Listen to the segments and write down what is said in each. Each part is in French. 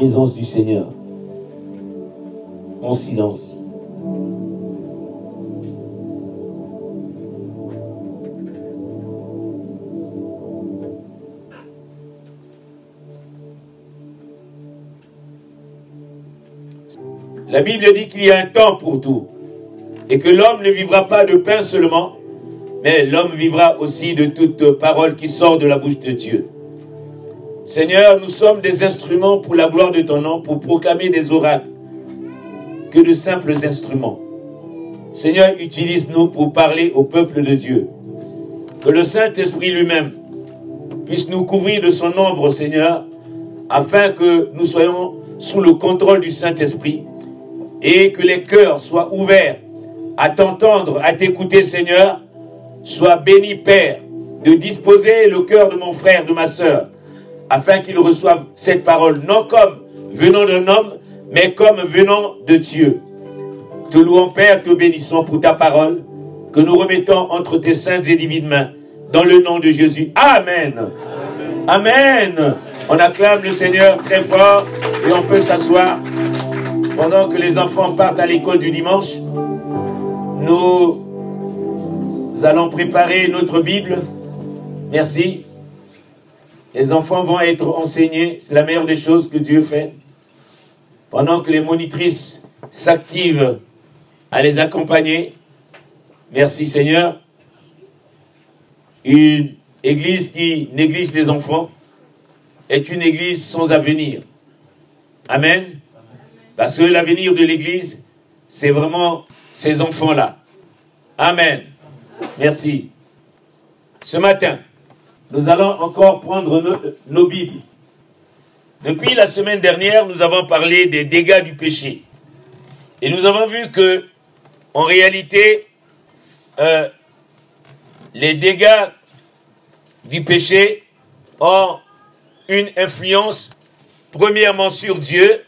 présence du Seigneur. En silence. La Bible dit qu'il y a un temps pour tout et que l'homme ne vivra pas de pain seulement, mais l'homme vivra aussi de toute parole qui sort de la bouche de Dieu. Seigneur, nous sommes des instruments pour la gloire de ton nom, pour proclamer des oracles, que de simples instruments. Seigneur, utilise-nous pour parler au peuple de Dieu. Que le Saint-Esprit lui-même puisse nous couvrir de son ombre, Seigneur, afin que nous soyons sous le contrôle du Saint-Esprit et que les cœurs soient ouverts à t'entendre, à t'écouter, Seigneur. Sois béni, Père, de disposer le cœur de mon frère, de ma sœur, afin qu'il reçoive cette parole, non comme venant d'un homme, mais comme venant de Dieu. Te louons, Père, te bénissons pour ta parole, que nous remettons entre tes saintes et divines mains, dans le nom de Jésus. Amen. Amen. Amen. On acclame le Seigneur très fort et on peut s'asseoir pendant que les enfants partent à l'école du dimanche. Nous allons préparer notre Bible. Merci. Les enfants vont être enseignés. C'est la meilleure des choses que Dieu fait. Pendant que les monitrices s'activent à les accompagner. Merci Seigneur. Une église qui néglige les enfants est une église sans avenir. Amen. Parce que l'avenir de l'église, c'est vraiment ces enfants-là. Amen. Merci. Ce matin, nous allons encore prendre nos, Bibles. Depuis la semaine dernière, nous avons parlé des dégâts du péché. Et nous avons vu que, en réalité, euh, les dégâts du péché ont une influence, premièrement sur Dieu,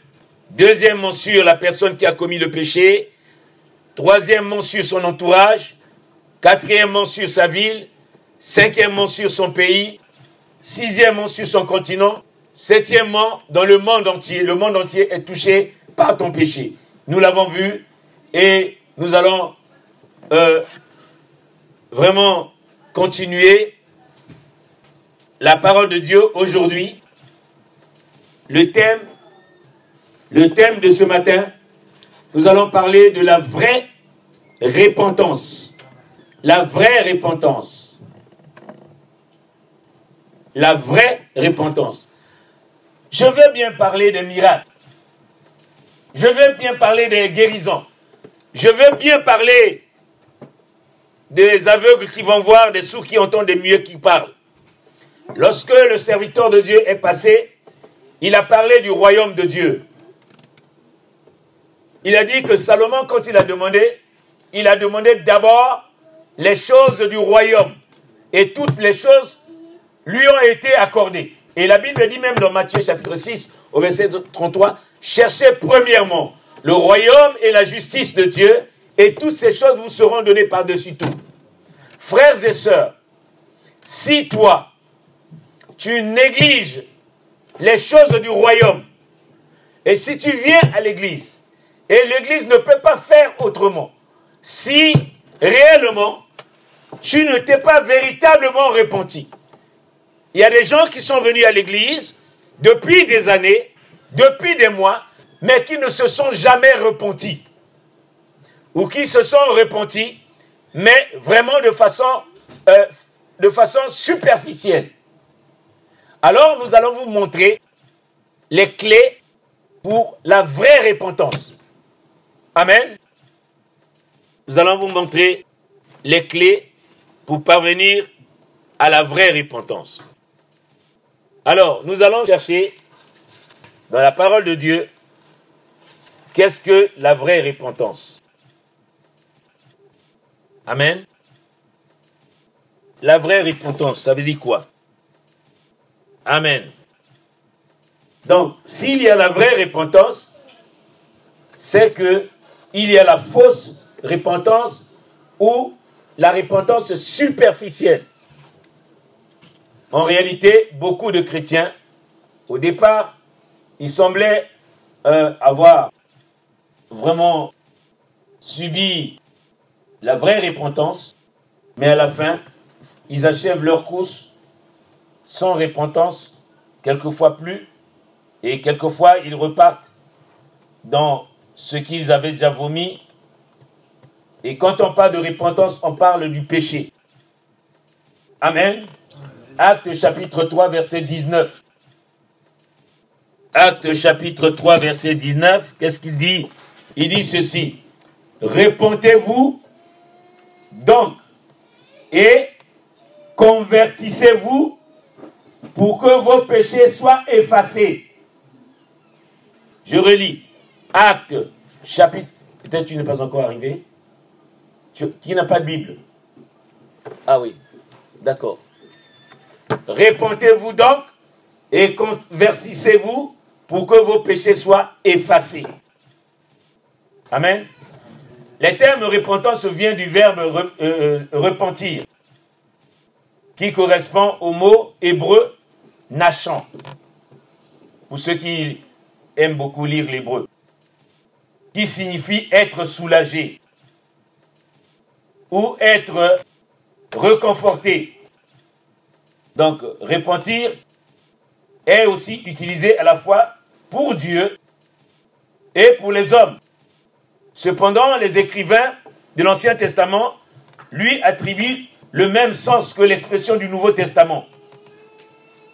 deuxièmement sur la personne qui a commis le péché, troisièmement sur son entourage, quatrièmement sur sa ville, cinquièmement sur son pays, sixièmement sur son continent, septièmement dans le monde entier. Le monde entier est touché par ton péché. Nous l'avons vu et nous allons euh, vraiment continuer la parole de Dieu aujourd'hui. Le thème, le thème de ce matin, nous allons parler de la vraie repentance. La vraie repentance. La vraie repentance. Je veux bien parler des miracles. Je veux bien parler des guérisons. Je veux bien parler des aveugles qui vont voir, des sourds qui entendent, des mieux qui parlent. Lorsque le serviteur de Dieu est passé, il a parlé du royaume de Dieu. Il a dit que Salomon, quand il a demandé, il a demandé d'abord les choses du royaume. Et toutes les choses lui ont été accordées. Et la Bible dit même dans Matthieu chapitre 6 au verset 33, cherchez premièrement le royaume et la justice de Dieu, et toutes ces choses vous seront données par-dessus tout. Frères et sœurs, si toi, tu négliges les choses du royaume, et si tu viens à l'église, et l'église ne peut pas faire autrement, si réellement tu ne t'es pas véritablement repenti. Il y a des gens qui sont venus à l'église depuis des années, depuis des mois, mais qui ne se sont jamais repentis. Ou qui se sont repentis, mais vraiment de façon, euh, superficielle. Alors nous allons vous montrer les clés pour la vraie repentance. Amen. Nous allons vous montrer les clés pour parvenir à la vraie repentance. Alors, nous allons chercher dans la parole de Dieu qu'est-ce que la vraie repentance? Amen. La vraie repentance, ça veut dire quoi? Amen. Donc, s'il y a la vraie repentance, c'est que il y a la fausse repentance ou la repentance superficielle. En réalité, beaucoup de chrétiens, au départ, ils semblaient euh, avoir vraiment subi la vraie repentance, mais à la fin, ils achèvent leur course sans repentance, quelquefois plus, et quelquefois ils repartent dans ce qu'ils avaient déjà vomi. Et quand on parle de repentance, on parle du péché. Amen. Acte chapitre 3, verset 19. Acte chapitre 3, verset 19, qu'est-ce qu'il dit? Il dit ceci. Répentez-vous donc et convertissez-vous pour que vos péchés soient effacés. Je relis. Acte, chapitre. Peut-être tu n'es pas encore arrivé. Qui n'a pas de Bible? Ah oui, d'accord. Répentez-vous donc et convertissez-vous pour que vos péchés soient effacés. Amen. Les termes repentance vient du verbe euh, euh, repentir, qui correspond au mot hébreu nachant. Pour ceux qui aiment beaucoup lire l'hébreu, qui signifie être soulagé ou être reconforté. Donc, repentir est aussi utilisé à la fois pour Dieu et pour les hommes. Cependant, les écrivains de l'Ancien Testament lui attribuent le même sens que l'expression du Nouveau Testament.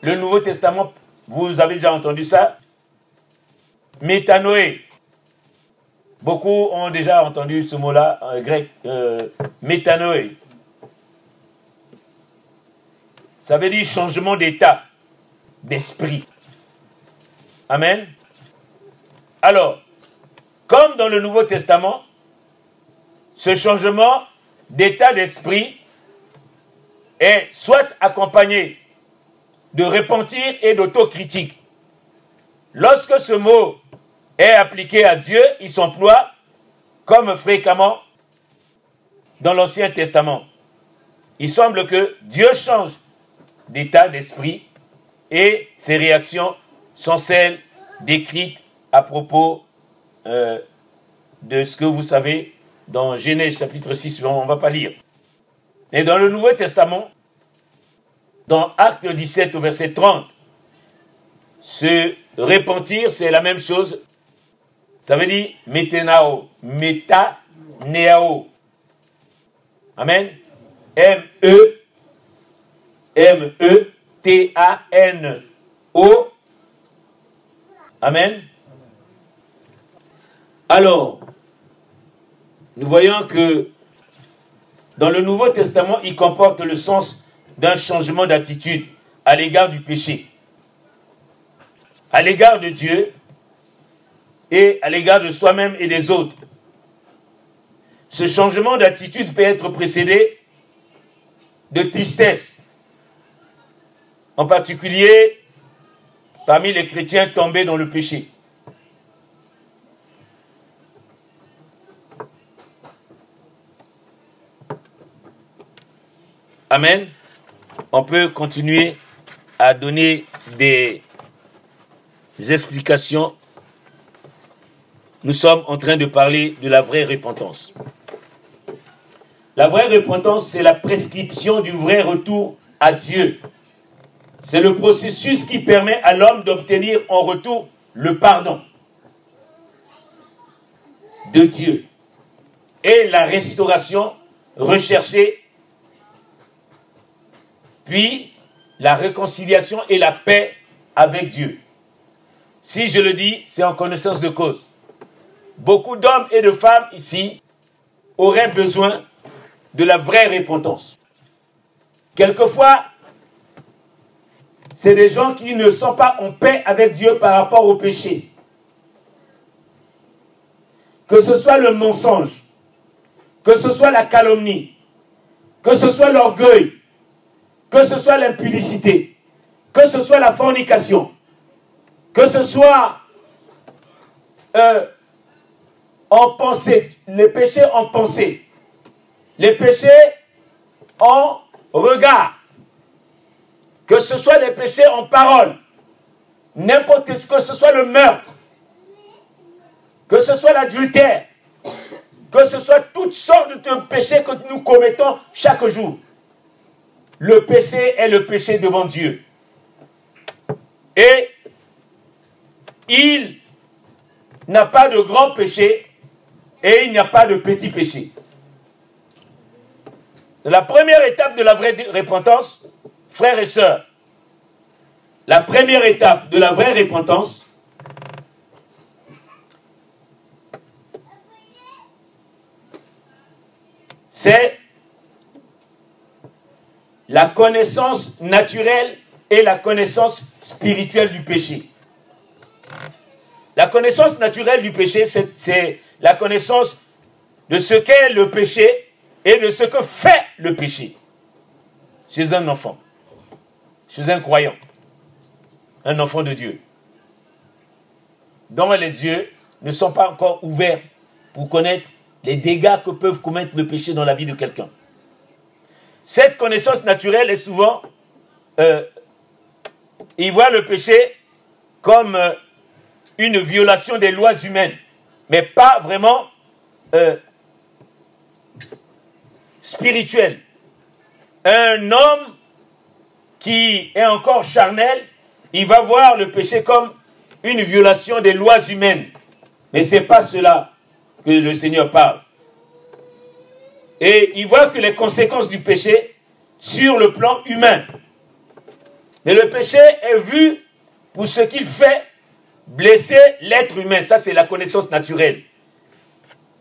Le Nouveau Testament, vous avez déjà entendu ça? Métanoé. Beaucoup ont déjà entendu ce mot-là en grec, euh, métanoé. Ça veut dire changement d'état, d'esprit. Amen. Alors, comme dans le Nouveau Testament, ce changement d'état d'esprit est soit accompagné de repentir et d'autocritique. Lorsque ce mot est appliqué à Dieu, il s'emploie comme fréquemment dans l'Ancien Testament. Il semble que Dieu change d'état d'esprit et ses réactions sont celles décrites à propos euh, de ce que vous savez dans Genèse chapitre 6, on ne va pas lire. Et dans le Nouveau Testament, dans Acte 17 au verset 30, se repentir, c'est la même chose. Ça veut dire metenao, metaneao. Amen. M-E, M-E-T-A-N-O. Amen. Alors, nous voyons que dans le Nouveau Testament, il comporte le sens d'un changement d'attitude à l'égard du péché, à l'égard de Dieu et à l'égard de soi-même et des autres. Ce changement d'attitude peut être précédé de tristesse, en particulier parmi les chrétiens tombés dans le péché. Amen. On peut continuer à donner des explications. Nous sommes en train de parler de la vraie repentance. La vraie repentance, c'est la prescription du vrai retour à Dieu. C'est le processus qui permet à l'homme d'obtenir en retour le pardon de Dieu et la restauration recherchée puis la réconciliation et la paix avec Dieu. Si je le dis, c'est en connaissance de cause. Beaucoup d'hommes et de femmes ici auraient besoin de la vraie repentance. Quelquefois, c'est des gens qui ne sont pas en paix avec Dieu par rapport au péché. Que ce soit le mensonge, que ce soit la calomnie, que ce soit l'orgueil, que ce soit l'impudicité, que ce soit la fornication, que ce soit euh, en pensée, les péchés en pensée, les péchés en regard, que ce soit les péchés en parole, n'importe que ce soit le meurtre, que ce soit l'adultère, que ce soit toutes sortes de péchés que nous commettons chaque jour. Le péché est le péché devant Dieu. Et il n'a pas de grand péché et il n'y a pas de petit péché. La première étape de la vraie repentance, frères et sœurs, la première étape de la vraie repentance, c'est la connaissance naturelle et la connaissance spirituelle du péché. La connaissance naturelle du péché, c'est la connaissance de ce qu'est le péché et de ce que fait le péché chez un enfant, chez un croyant, un enfant de Dieu, dont les yeux ne sont pas encore ouverts pour connaître les dégâts que peuvent commettre le péché dans la vie de quelqu'un. Cette connaissance naturelle est souvent, euh, il voit le péché comme euh, une violation des lois humaines, mais pas vraiment euh, spirituelle. Un homme qui est encore charnel, il va voir le péché comme une violation des lois humaines. Mais ce n'est pas cela que le Seigneur parle. Et il voit que les conséquences du péché sur le plan humain. Mais le péché est vu pour ce qu'il fait blesser l'être humain. Ça, c'est la connaissance naturelle.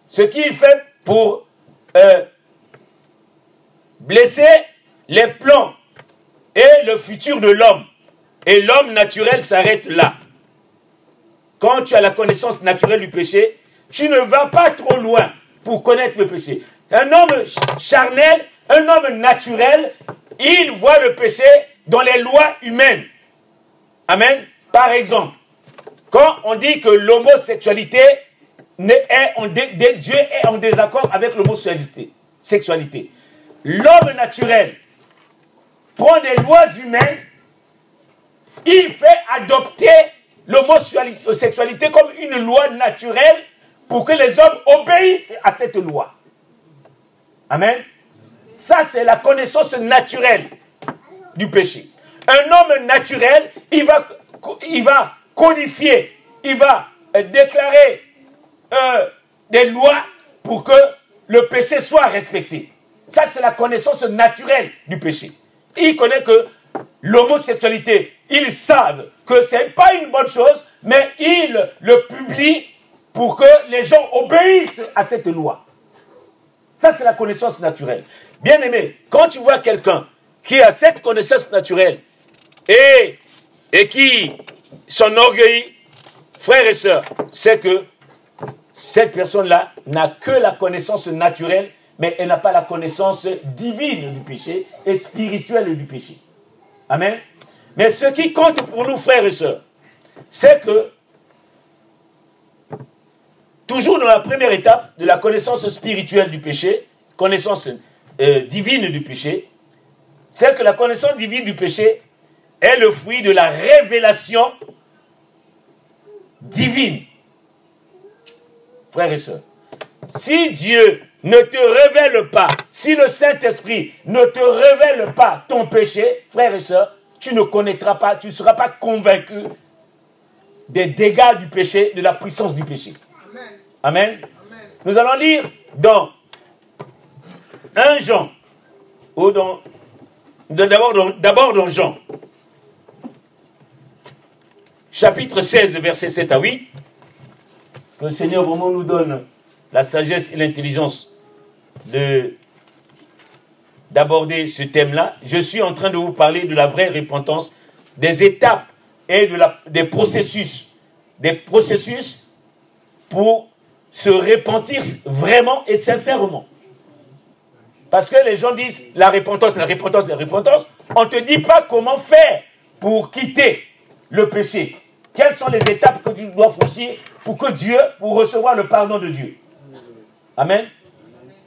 Ce qu'il fait pour euh, blesser les plans et le futur de l'homme. Et l'homme naturel s'arrête là. Quand tu as la connaissance naturelle du péché, tu ne vas pas trop loin pour connaître le péché. Un homme charnel, un homme naturel, il voit le péché dans les lois humaines. Amen. Par exemple, quand on dit que l'homosexualité est en Dieu est en désaccord avec l'homosexualité, sexualité. L'homme naturel prend des lois humaines, il fait adopter l'homosexualité comme une loi naturelle pour que les hommes obéissent à cette loi. Amen. Ça, c'est la connaissance naturelle du péché. Un homme naturel, il va, il va codifier, il va euh, déclarer euh, des lois pour que le péché soit respecté. Ça, c'est la connaissance naturelle du péché. Il connaît que l'homosexualité, ils savent que ce n'est pas une bonne chose, mais ils le publient pour que les gens obéissent à cette loi. Ça, c'est la connaissance naturelle. Bien aimé, quand tu vois quelqu'un qui a cette connaissance naturelle et, et qui s'enorgueillit, frères et sœurs, c'est que cette personne-là n'a que la connaissance naturelle, mais elle n'a pas la connaissance divine du péché et spirituelle du péché. Amen. Mais ce qui compte pour nous, frères et sœurs, c'est que toujours dans la première étape de la connaissance spirituelle du péché, connaissance euh, divine du péché, c'est que la connaissance divine du péché est le fruit de la révélation divine. Frères et sœurs, si Dieu ne te révèle pas, si le Saint-Esprit ne te révèle pas ton péché, frères et sœurs, tu ne connaîtras pas, tu ne seras pas convaincu des dégâts du péché, de la puissance du péché. Amen. Nous allons lire dans 1 Jean, ou dans, d'abord dans, d'abord dans Jean, chapitre 16, versets 7 à 8. Que le Seigneur vraiment nous donne la sagesse et l'intelligence de d'aborder ce thème-là. Je suis en train de vous parler de la vraie repentance, des étapes et de la, des processus, des processus pour se repentir vraiment et sincèrement. Parce que les gens disent la repentance, la repentance, la repentance. On ne te dit pas comment faire pour quitter le péché. Quelles sont les étapes que tu dois franchir pour que Dieu, pour recevoir le pardon de Dieu? Amen.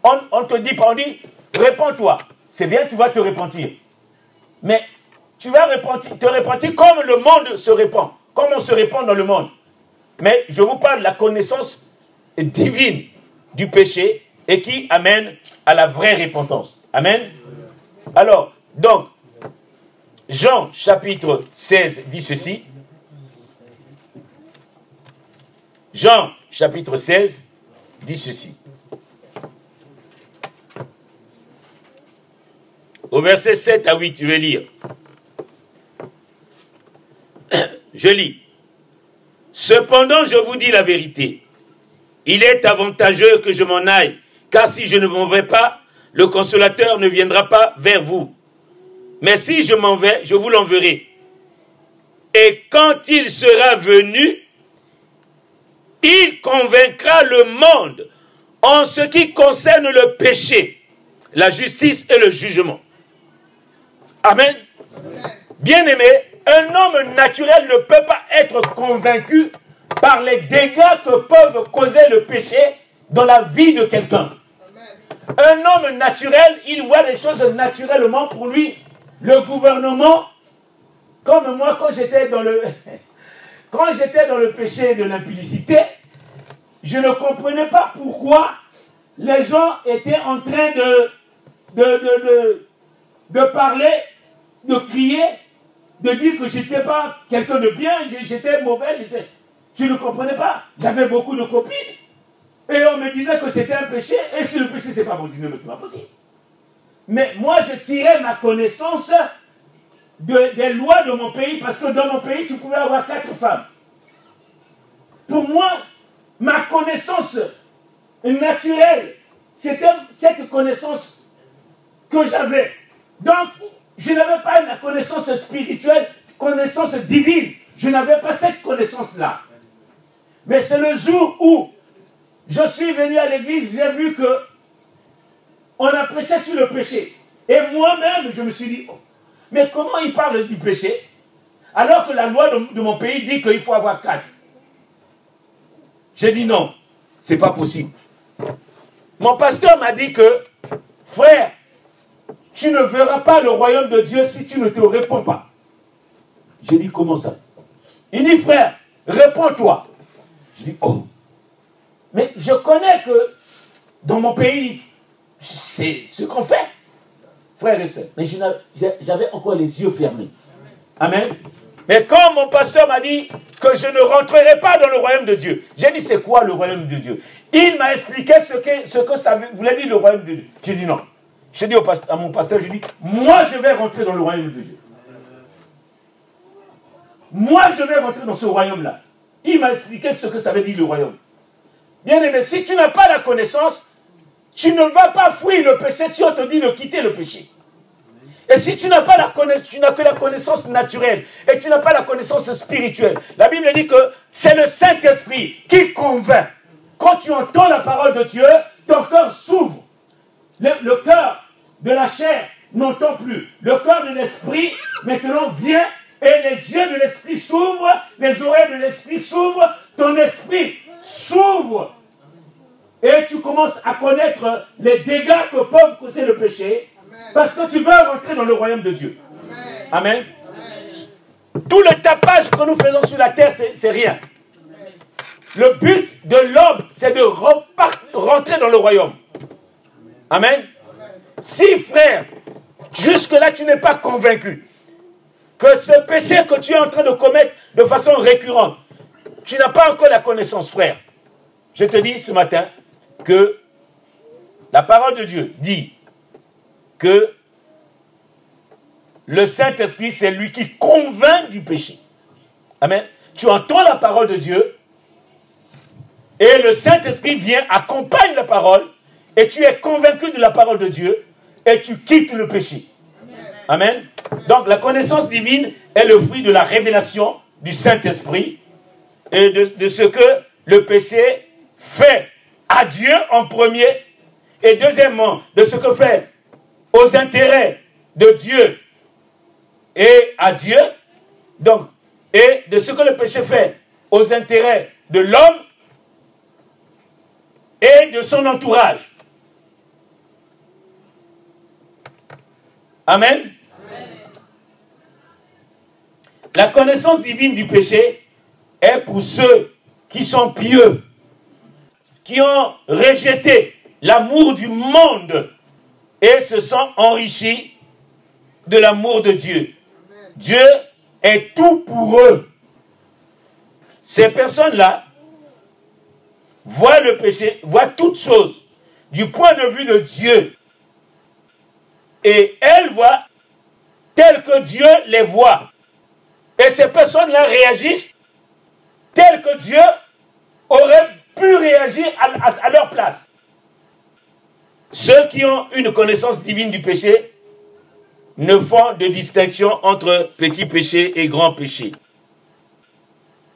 On te dit pas, on dit, répands-toi. C'est bien, tu vas te repentir. Mais tu vas te repentir comme le monde se répand, comme on se répand dans le monde. Mais je vous parle de la connaissance divine du péché et qui amène à la vraie repentance. Amen. Alors, donc, Jean chapitre 16 dit ceci. Jean chapitre 16 dit ceci. Au verset 7 à 8, je vais lire. Je lis. Cependant, je vous dis la vérité. Il est avantageux que je m'en aille, car si je ne m'en vais pas, le consolateur ne viendra pas vers vous. Mais si je m'en vais, je vous l'enverrai. Et quand il sera venu, il convaincra le monde en ce qui concerne le péché, la justice et le jugement. Amen. Bien-aimé, un homme naturel ne peut pas être convaincu par les dégâts que peuvent causer le péché dans la vie de quelqu'un. Un homme naturel, il voit les choses naturellement pour lui. Le gouvernement, comme moi quand j'étais dans le, quand j'étais dans le péché de l'impudicité, je ne comprenais pas pourquoi les gens étaient en train de, de, de, de parler, de crier de dire que j'étais pas quelqu'un de bien, j'étais mauvais, j'étais. Je ne comprenais pas. J'avais beaucoup de copines. Et on me disait que c'était un péché. Et si le péché, c'est pas bon mais c'est pas possible. Mais moi, je tirais ma connaissance de, des lois de mon pays, parce que dans mon pays, tu pouvais avoir quatre femmes. Pour moi, ma connaissance naturelle, c'était cette connaissance que j'avais. Donc, je n'avais pas la connaissance spirituelle, connaissance divine. Je n'avais pas cette connaissance-là. Mais c'est le jour où je suis venu à l'église, j'ai vu que on a sur le péché. Et moi-même, je me suis dit, oh, mais comment il parle du péché alors que la loi de, mon pays dit qu'il faut avoir quatre? J'ai dit non, c'est pas possible. Mon pasteur m'a dit que, frère, tu ne verras pas le royaume de Dieu si tu ne te réponds pas. J'ai dit, comment ça? Il dit, frère, réponds-toi. Je dis, oh. Mais je connais que dans mon pays, c'est ce qu'on fait. Frère et sœurs, mais j'avais encore les yeux fermés. Amen. Mais quand mon pasteur m'a dit que je ne rentrerai pas dans le royaume de Dieu, j'ai dit c'est quoi le royaume de Dieu? Il m'a expliqué ce que ça voulait dire le royaume de Dieu. J'ai dit non. J'ai dit à mon pasteur, je dis, moi je vais rentrer dans le royaume de Dieu. Moi je vais rentrer dans ce royaume-là. Il m'a expliqué ce que ça veut dire le royaume. Bien aimé, si tu n'as pas la connaissance, tu ne vas pas fuir le péché si on te dit de quitter le péché. Et si tu n'as pas la connaissance, tu n'as que la connaissance naturelle et tu n'as pas la connaissance spirituelle. La Bible dit que c'est le Saint-Esprit qui convainc. Quand tu entends la parole de Dieu, ton cœur s'ouvre le, cœur de la chair n'entend plus. Le cœur de l'esprit maintenant vient et les yeux de l'esprit s'ouvrent, les oreilles de l'esprit s'ouvrent, ton esprit s'ouvre. Et tu commences à connaître les dégâts que peuvent causer le péché parce que tu veux rentrer dans le royaume de Dieu. Amen. Tout le tapage que nous faisons sur la terre, c'est rien. Le but de l'homme, c'est de rentrer dans le royaume. Amen. Si, frère, jusque-là, tu n'es pas convaincu que ce péché que tu es en train de commettre de façon récurrente, tu n'as pas encore la connaissance, frère. Je te dis ce matin que la parole de Dieu dit que le Saint-Esprit, c'est lui qui convainc du péché. Amen. Tu entends la parole de Dieu et le Saint-Esprit vient, accompagne la parole et tu es convaincu de la parole de Dieu et tu quittes le péché. Amen. Donc la connaissance divine est le fruit de la révélation du Saint-Esprit et de, ce que le péché fait à Dieu en premier et deuxièmement de ce que fait aux intérêts de Dieu et à Dieu. Donc, et de ce que le péché fait aux intérêts de l'homme et de son entourage. Amen. La connaissance divine du péché est pour ceux qui sont pieux, qui ont rejeté l'amour du monde et se sont enrichis de l'amour de Dieu. Dieu est tout pour eux. Ces personnes-là voient le péché, voient toutes choses du point de vue de Dieu. Et elles voient tel que Dieu les voit. Et ces personnes-là réagissent tel que Dieu aurait pu réagir à, leur place. Ceux qui ont une connaissance divine du péché ne font de distinction entre petit péché et grand péché.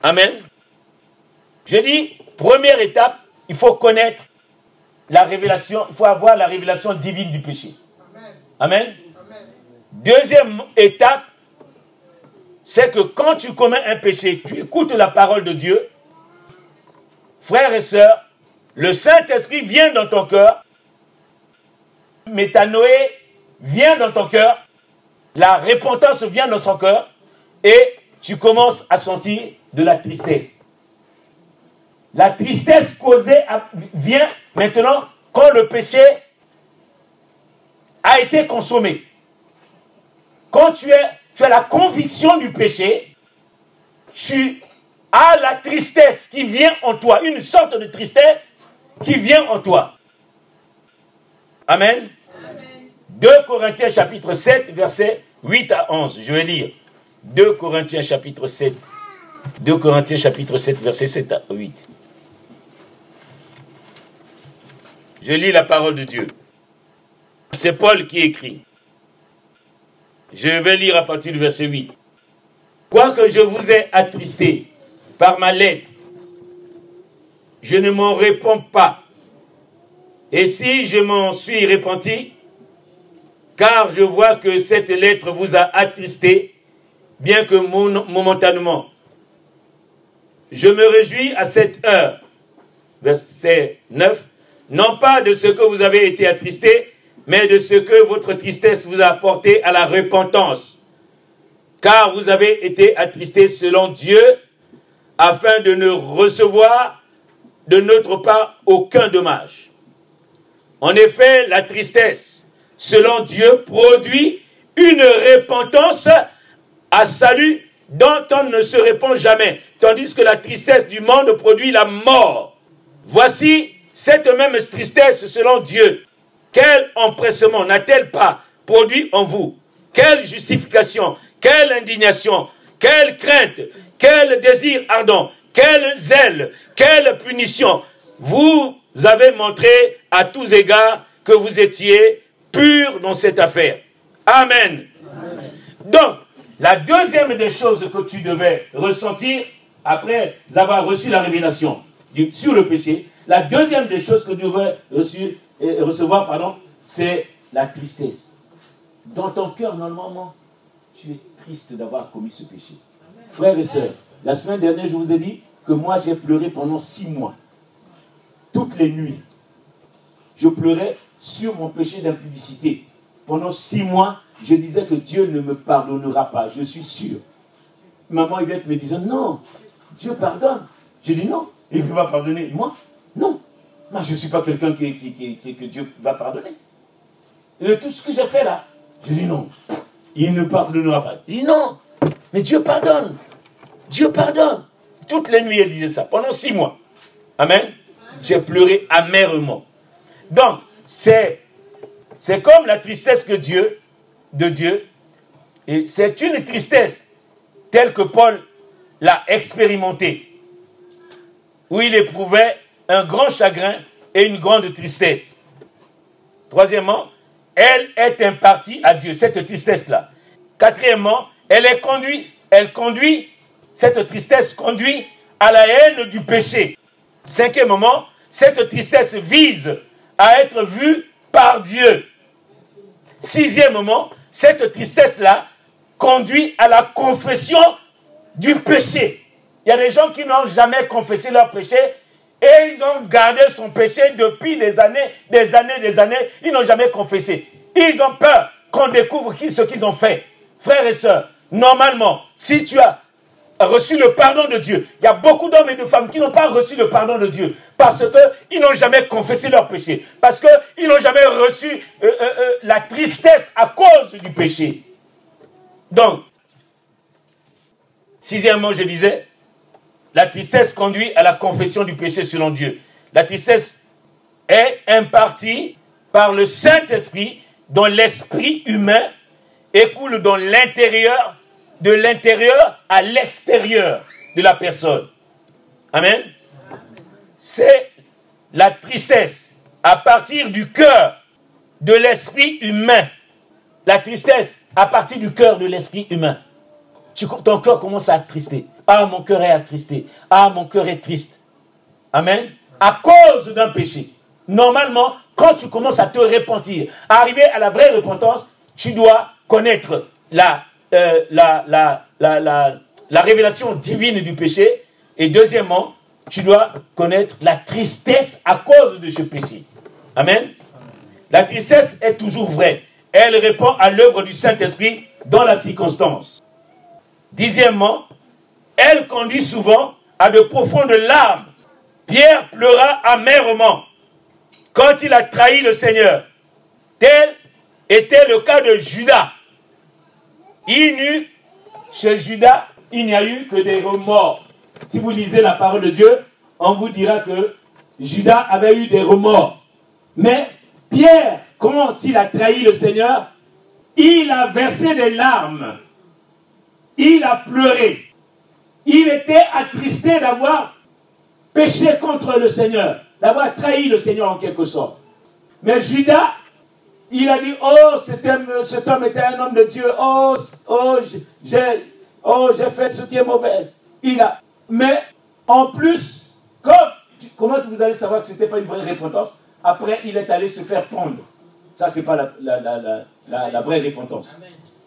Amen. Je dis, première étape, il faut connaître la révélation, il faut avoir la révélation divine du péché. Amen. Deuxième étape, c'est que quand tu commets un péché, tu écoutes la parole de Dieu, frères et sœurs, le Saint-Esprit vient dans ton cœur, métanoé vient dans ton cœur, la repentance vient dans son cœur, et tu commences à sentir de la tristesse. La tristesse causée vient maintenant quand le péché a été consommé. Quand tu, es, tu as la conviction du péché, tu as la tristesse qui vient en toi, une sorte de tristesse qui vient en toi. Amen. 2 Corinthiens chapitre 7, verset 8 à 11. Je vais lire. 2 Corinthiens chapitre 7. 2 Corinthiens chapitre 7, verset 7 à 8. Je lis la parole de Dieu. C'est Paul qui écrit. Je vais lire à partir du verset 8. Quoique je vous ai attristé par ma lettre, je ne m'en réponds pas. Et si je m'en suis repenti, car je vois que cette lettre vous a attristé, bien que momentanément. Je me réjouis à cette heure. Verset 9 non pas de ce que vous avez été attristé, mais de ce que votre tristesse vous a apporté à la repentance. Car vous avez été attristé selon Dieu, afin de ne recevoir de notre part aucun dommage. En effet, la tristesse, selon Dieu, produit une repentance à salut dont on ne se répand jamais, tandis que la tristesse du monde produit la mort. Voici cette même tristesse selon Dieu, quel empressement n'a-t-elle pas produit en vous Quelle justification Quelle indignation Quelle crainte Quel désir ardent Quel zèle Quelle punition Vous avez montré à tous égards que vous étiez pur dans cette affaire. Amen. Donc, la deuxième des choses que tu devais ressentir après avoir reçu la révélation sur le péché, la deuxième des choses que tu devrais recevoir, pardon, c'est la tristesse. Dans ton cœur, normalement, tu es triste d'avoir commis ce péché. Frères et sœurs, la semaine dernière, je vous ai dit que moi, j'ai pleuré pendant six mois. Toutes les nuits. Je pleurais sur mon péché d'impudicité. Pendant six mois, je disais que Dieu ne me pardonnera pas, je suis sûr. Maman Yvette me disait, non, Dieu pardonne. Je dis non, il ne peut pas pardonner. Moi. Je ne suis pas quelqu'un qui, que Dieu va pardonner. Et tout ce que j'ai fait là, je dis non. Il ne pardonnera pas. Je dis non. Mais Dieu pardonne. Dieu pardonne. Toutes les nuits, elle disait ça, pendant six mois. Amen. J'ai pleuré amèrement. Donc, c'est, c'est comme la tristesse que Dieu, de Dieu, et c'est une tristesse telle que Paul l'a expérimentée, où il éprouvait un grand chagrin et une grande tristesse. Troisièmement, elle est impartie à Dieu, cette tristesse-là. Quatrièmement, elle est conduite, elle conduit, cette tristesse conduit à la haine du péché. Cinquièmement, cette tristesse vise à être vue par Dieu. Sixièmement, cette tristesse-là conduit à la confession du péché. Il y a des gens qui n'ont jamais confessé leur péché et ils ont gardé son péché depuis des années, des années, des années. Ils n'ont jamais confessé. Ils ont peur qu'on découvre ce qu'ils ont fait. Frères et sœurs, normalement, si tu as reçu le pardon de Dieu, il y a beaucoup d'hommes et de femmes qui n'ont pas reçu le pardon de Dieu parce qu'ils n'ont jamais confessé leur péché, parce qu'ils n'ont jamais reçu euh, euh, euh, la tristesse à cause du péché. Donc, sixièmement, je disais, la tristesse conduit à la confession du péché selon Dieu. La tristesse est impartie par le Saint-Esprit dont l'esprit humain écoule dans l'intérieur, de l'intérieur à l'extérieur de la personne. Amen. C'est la tristesse à partir du cœur de l'esprit humain. La tristesse à partir du cœur de l'esprit humain. Ton cœur commence à attrister. Ah, mon cœur est attristé. Ah, mon cœur est triste. Amen. À cause d'un péché. Normalement, quand tu commences à te repentir, à arriver à la vraie repentance, tu dois connaître la, euh, la, la révélation divine du péché. Et deuxièmement, tu dois connaître la tristesse à cause de ce péché. Amen. La tristesse est toujours vraie. Elle répond à l'œuvre du Saint-Esprit dans la circonstance. Dixièmement, elle conduit souvent à de profondes larmes. Pierre pleura amèrement quand il a trahi le Seigneur. Tel était le cas de Judas. Il n'eut, chez Judas, il n'y a eu que des remords. Si vous lisez la parole de Dieu, on vous dira que Judas avait eu des remords. Mais Pierre, quand il a trahi le Seigneur, il a versé des larmes. Il a pleuré. Il était attristé d'avoir péché contre le Seigneur d'avoir trahi le Seigneur en quelque sorte. Mais Judas, il a dit, oh, cet homme, cet homme était un homme de Dieu, oh, oh, j'ai oh, fait ce qui est mauvais. Il a. Mais en plus, comme, comment vous allez savoir que ce n'était pas une vraie repentance? Après, il est allé se faire pendre. Ça, ce n'est pas la, la, la, vraie repentance.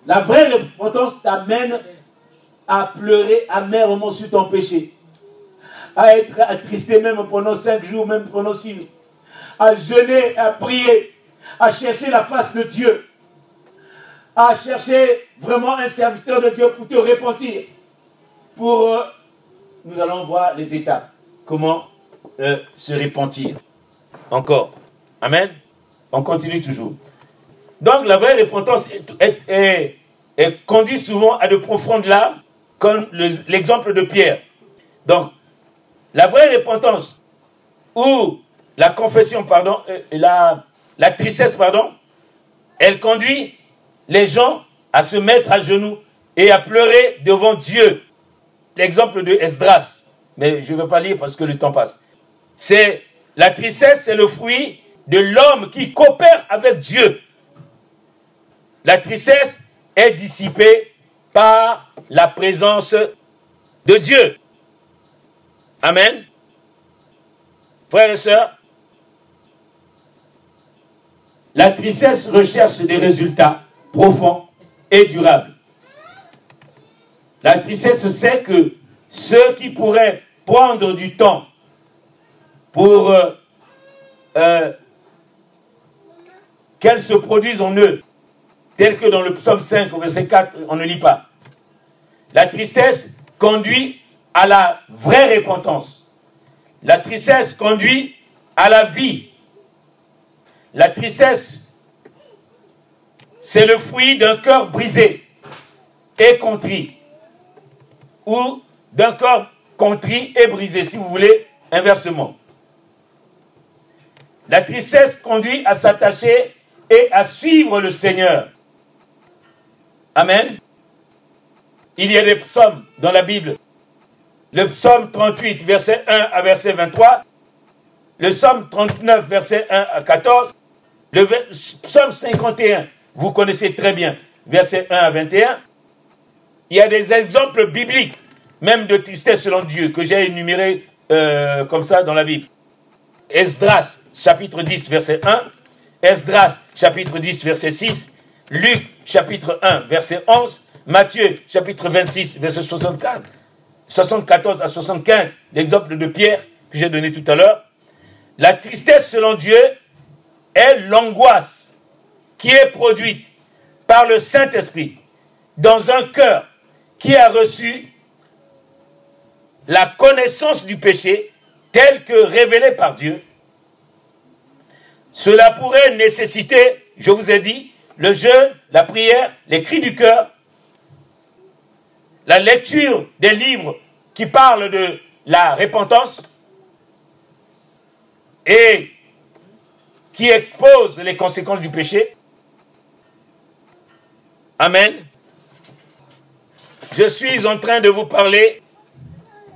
La vraie repentance t'amène à pleurer amèrement sur ton péché à être attristé même pendant cinq jours, même pendant six jours, à jeûner, à prier, à chercher la face de Dieu, à chercher vraiment un serviteur de Dieu pour te repentir. Pour, euh, nous allons voir les étapes, comment euh, se repentir. Encore. Amen. On continue toujours. Donc la vraie repentance est, est, conduite souvent à de profondes larmes, comme l'exemple de Pierre. Donc, la vraie repentance ou la confession, pardon, euh, la, la tristesse, pardon, elle conduit les gens à se mettre à genoux et à pleurer devant Dieu. L'exemple de Esdras, mais je ne veux pas lire parce que le temps passe. C'est la tristesse, c'est le fruit de l'homme qui coopère avec Dieu. La tristesse est dissipée par la présence de Dieu. Amen. Frères et sœurs, la tristesse recherche des résultats profonds et durables. La tristesse sait que ceux qui pourraient prendre du temps pour euh, euh, qu'elle se produise en eux, tel que dans le psaume 5, verset 4, on ne lit pas. La tristesse conduit à la vraie repentance. La tristesse conduit à la vie. La tristesse, c'est le fruit d'un cœur brisé et contrit, ou d'un cœur contrit et brisé, si vous voulez, inversement. La tristesse conduit à s'attacher et à suivre le Seigneur. Amen. Il y a des psaumes dans la Bible le psaume 38, verset 1 à verset 23, le psaume 39, verset 1 à 14, le psaume 51, vous connaissez très bien, verset 1 à 21. Il y a des exemples bibliques, même de tristesse selon Dieu, que j'ai énumérés euh, comme ça dans la Bible. Esdras, chapitre 10, verset 1. Esdras, chapitre 10, verset 6. Luc, chapitre 1, verset 11. Matthieu, chapitre 26, verset 64. 74 à 75, l'exemple de Pierre que j'ai donné tout à l'heure, la tristesse selon Dieu est l'angoisse qui est produite par le Saint-Esprit dans un cœur qui a reçu la connaissance du péché telle que révélée par Dieu, cela pourrait nécessiter, je vous ai dit, le jeûne, la prière, les cris du cœur, la lecture des livres qui parlent de la repentance et qui exposent les conséquences du péché. Amen. Je suis en train de vous parler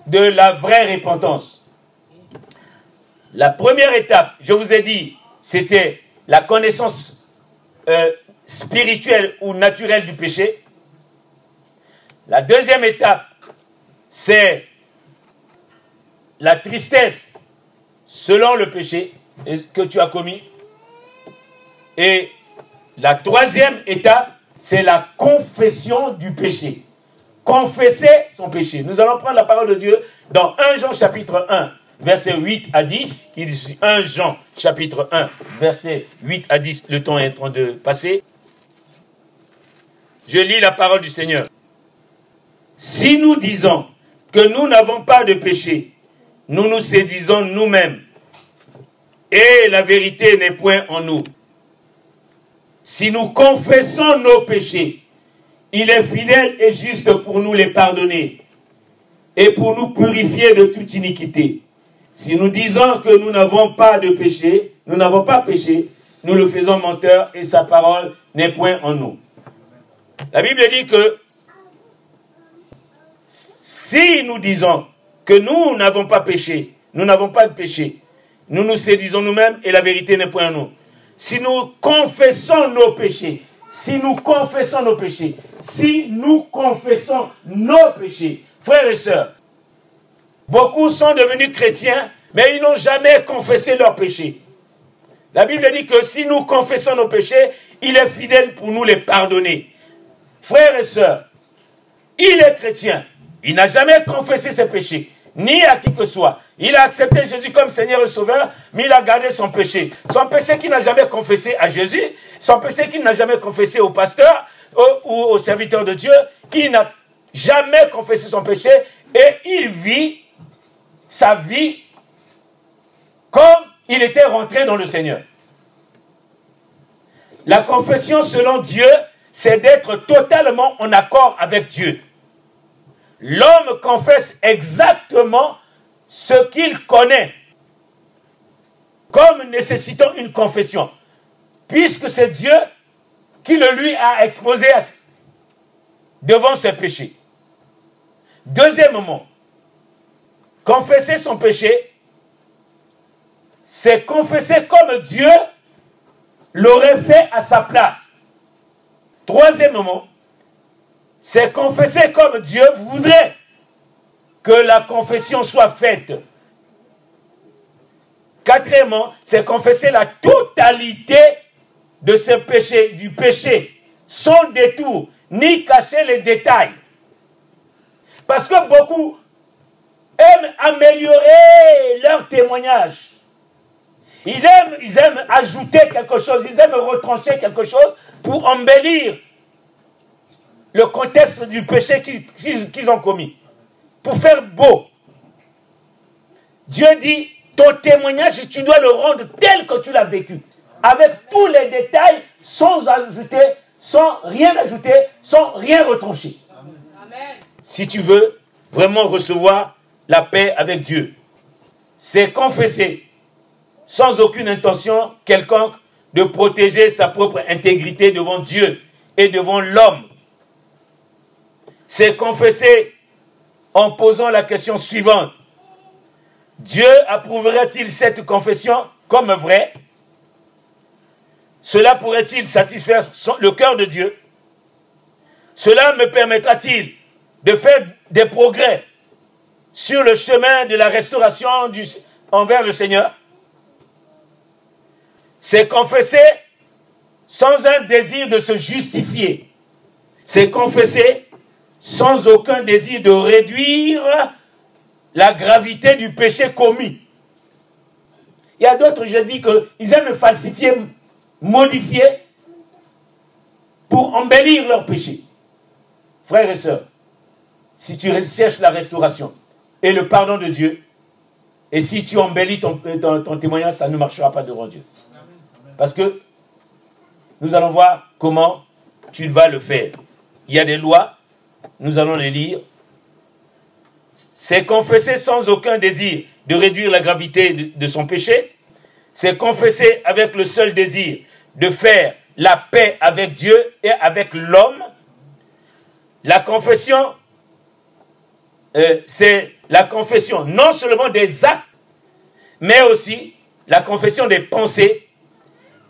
de la vraie repentance. La première étape, je vous ai dit, c'était la connaissance euh, spirituelle ou naturelle du péché. La deuxième étape, c'est la tristesse selon le péché que tu as commis. Et la troisième étape, c'est la confession du péché. Confesser son péché. Nous allons prendre la parole de Dieu dans 1 Jean chapitre 1, verset 8 à 10, qui dit 1 Jean chapitre 1, verset 8 à 10, le temps est en train de passer. Je lis la parole du Seigneur. Si nous disons que nous n'avons pas de péché, nous nous séduisons nous-mêmes et la vérité n'est point en nous. Si nous confessons nos péchés, il est fidèle et juste pour nous les pardonner et pour nous purifier de toute iniquité. Si nous disons que nous n'avons pas de péché, nous n'avons pas péché, nous le faisons menteur et sa parole n'est point en nous. La Bible dit que si nous disons que nous n'avons pas péché, nous n'avons pas de péché, nous nous séduisons nous-mêmes et la vérité n'est point en nous. Si nous confessons nos péchés, si nous confessons nos péchés, si nous confessons nos péchés, frères et sœurs, beaucoup sont devenus chrétiens, mais ils n'ont jamais confessé leurs péchés. La Bible dit que si nous confessons nos péchés, il est fidèle pour nous les pardonner. Frères et sœurs, il est chrétien, il n'a jamais confessé ses péchés, ni à qui que ce soit. Il a accepté Jésus comme Seigneur et Sauveur, mais il a gardé son péché. Son péché qu'il n'a jamais confessé à Jésus, son péché qu'il n'a jamais confessé au pasteur ou au serviteur de Dieu, il n'a jamais confessé son péché et il vit sa vie comme il était rentré dans le Seigneur. La confession selon Dieu, c'est d'être totalement en accord avec Dieu. L'homme confesse exactement ce qu'il connaît comme nécessitant une confession, puisque c'est Dieu qui le lui a exposé devant ses péchés. Deuxièmement, confesser son péché, c'est confesser comme Dieu l'aurait fait à sa place. Troisièmement, c'est confesser comme Dieu voudrait que la confession soit faite. Quatrièmement, c'est confesser la totalité de ce péché, du péché, sans détour, ni cacher les détails. Parce que beaucoup aiment améliorer leur témoignage. Ils aiment, ils aiment ajouter quelque chose, ils aiment retrancher quelque chose pour embellir le contexte du péché qu'ils ont commis. Pour faire beau. Dieu dit, ton témoignage, tu dois le rendre tel que tu l'as vécu. Avec tous les détails, sans ajouter, sans rien ajouter, sans rien retrancher. Si tu veux vraiment recevoir la paix avec Dieu, c'est confesser sans aucune intention quelconque de protéger sa propre intégrité devant Dieu et devant l'homme c'est confesser en posant la question suivante. Dieu approuvera-t-il cette confession comme vraie? Cela pourrait-il satisfaire le cœur de Dieu? Cela me permettra-t-il de faire des progrès sur le chemin de la restauration envers le Seigneur? C'est confesser sans un désir de se justifier. C'est confesser sans aucun désir de réduire la gravité du péché commis. Il y a d'autres, je dis, qu'ils aiment falsifier, modifier pour embellir leur péché. Frères et sœurs, si tu cherches la restauration et le pardon de Dieu, et si tu embellis ton, ton témoignage, ça ne marchera pas devant Dieu. Parce que nous allons voir comment tu vas le faire. Il y a des lois, nous allons les lire. C'est confesser sans aucun désir de réduire la gravité de, son péché. C'est confesser avec le seul désir de faire la paix avec Dieu et avec l'homme. La confession, euh, c'est la confession non seulement des actes, mais aussi la confession des pensées,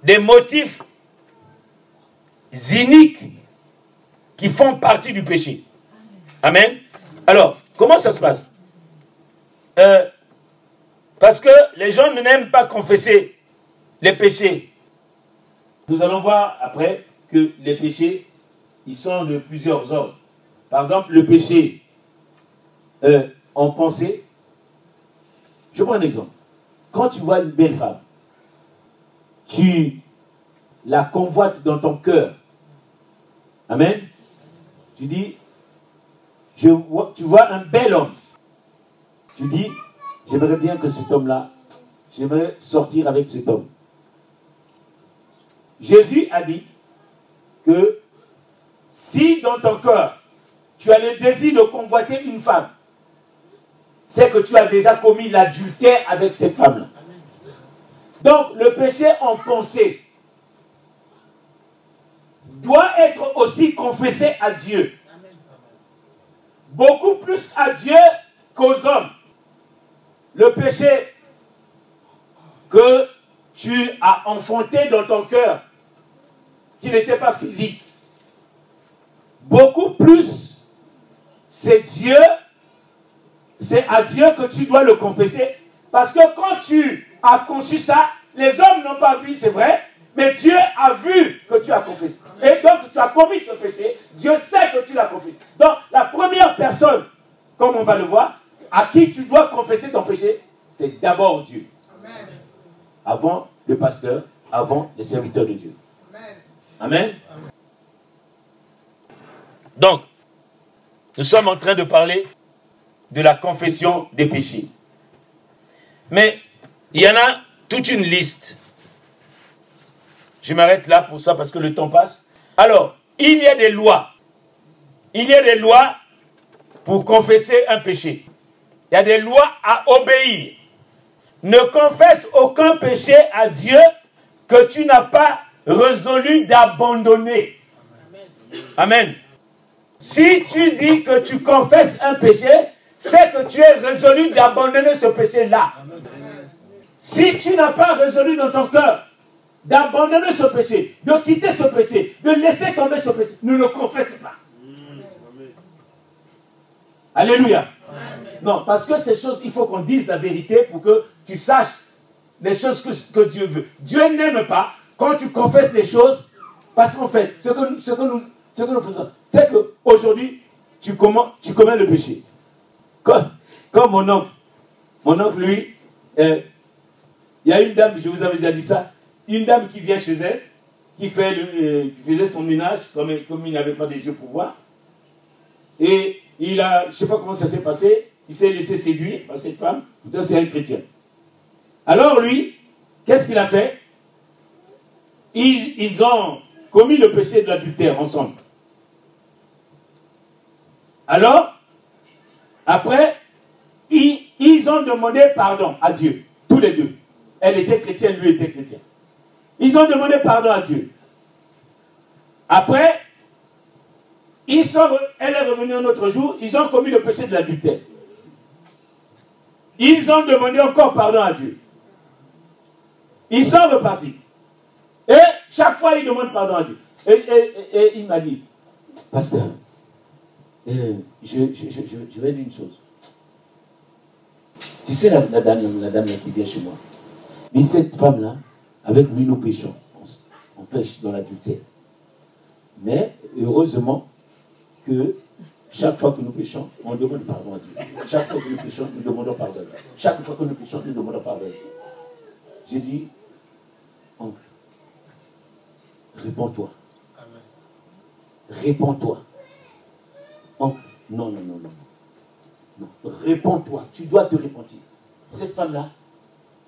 des motifs iniques qui font partie du péché. Amen. Alors, comment ça se passe? Euh, Parce que les gens n'aiment pas confesser les péchés. Nous allons voir après que les péchés, ils sont de plusieurs ordres. Par exemple, le péché euh, en pensée. Je prends un exemple. Quand tu vois une belle femme, tu la convoites dans ton cœur. Amen. Tu dis, je vois, tu vois un bel homme. Tu dis, j'aimerais bien que cet homme-là, j'aimerais sortir avec cet homme. Jésus a dit que si dans ton cœur, tu as le désir de convoiter une femme, c'est que tu as déjà commis l'adultère avec cette femme-là. Donc le péché en pensée doit être aussi confessé à Dieu. Beaucoup plus à Dieu qu'aux hommes. Le péché que tu as enfanté dans ton cœur, qui n'était pas physique, beaucoup plus, c'est Dieu, c'est à Dieu que tu dois le confesser. Parce que quand tu as conçu ça, les hommes n'ont pas vu, c'est vrai, mais Dieu a vu que tu as confessé. Et donc tu as commis ce péché. Dieu sait que tu l'as confessé. Donc la première personne, comme on va le voir, à qui tu dois confesser ton péché, c'est d'abord Dieu. Avant le pasteur, avant les serviteurs de Dieu. Amen. Donc, nous sommes en train de parler de la confession des péchés. Mais il y en a toute une liste je m'arrête là pour ça parce que le temps passe. Alors, il y a des lois. Il y a des lois pour confesser un péché. Il y a des lois à obéir. Ne confesse aucun péché à Dieu que tu n'as pas résolu d'abandonner. Amen. Si tu dis que tu confesses un péché, c'est que tu es résolu d'abandonner ce péché-là. Si tu n'as pas résolu dans ton cœur d'abandonner ce péché, de quitter ce péché, de laisser tomber ce péché. Ne le confesse pas. Alléluia. Non, parce que ces choses, il faut qu'on dise la vérité pour que tu saches les choses que, Dieu veut. Dieu n'aime pas quand tu confesses les choses, parce qu'en fait, ce que, ce que, nous, ce que nous faisons, c'est qu'aujourd'hui, tu, tu commets le péché. Comme, mon oncle. Mon oncle, lui, euh, il y a une dame, je vous avais déjà dit ça, une dame qui vient chez elle, qui, euh, faisait son ménage, comme, il n'avait pas des yeux pour voir. Et il a, je ne sais pas comment ça s'est passé, il s'est laissé séduire par cette femme, pourtant c'est un chrétien. Alors lui, qu'est-ce qu'il a fait? Ils, ont commis le péché de l'adultère ensemble. Alors, après, ils ont demandé pardon à Dieu, tous les deux. Elle était chrétienne, lui était chrétien. Ils ont demandé pardon à Dieu. Après, ils sont, elle est revenue un autre jour, ils ont commis le péché de l'adultère. Ils ont demandé encore pardon à Dieu. Ils sont repartis. Et chaque fois, ils demandent pardon à Dieu. Et, il m'a dit, pasteur, euh, je, vais dire une chose. Tu sais, la, dame, la dame qui vient chez moi, mais cette femme-là, avec lui, nous péchons. On, pêche dans l'adultère. Mais heureusement que chaque fois que nous péchons, on demande pardon à Dieu. Chaque fois que nous péchons, nous demandons pardon. Chaque fois que nous péchons, nous demandons pardon. J'ai dit, oncle, réponds-toi. Réponds-toi. Oncle, Non, non, non, non. non. Réponds-toi. Tu dois te repentir. Cette femme-là,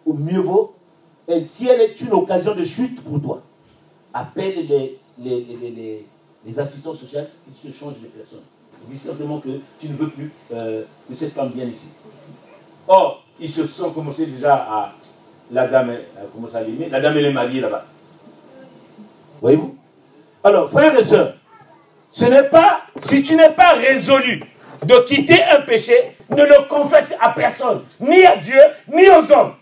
au mieux vaut, elle, si elle est une occasion de chute pour toi, appelle les, les, les, les, assistants sociaux qui se changent les personnes. Dis simplement que tu ne veux plus euh, que cette femme vienne ici. Or, ils se sont commencés déjà à. La dame a commencé à. La dame, elle est mariée là-bas. Voyez-vous? Alors, frères et sœurs, ce n'est pas, si tu n'es pas résolu de quitter un péché, ne le confesse à personne, ni à Dieu, ni aux hommes.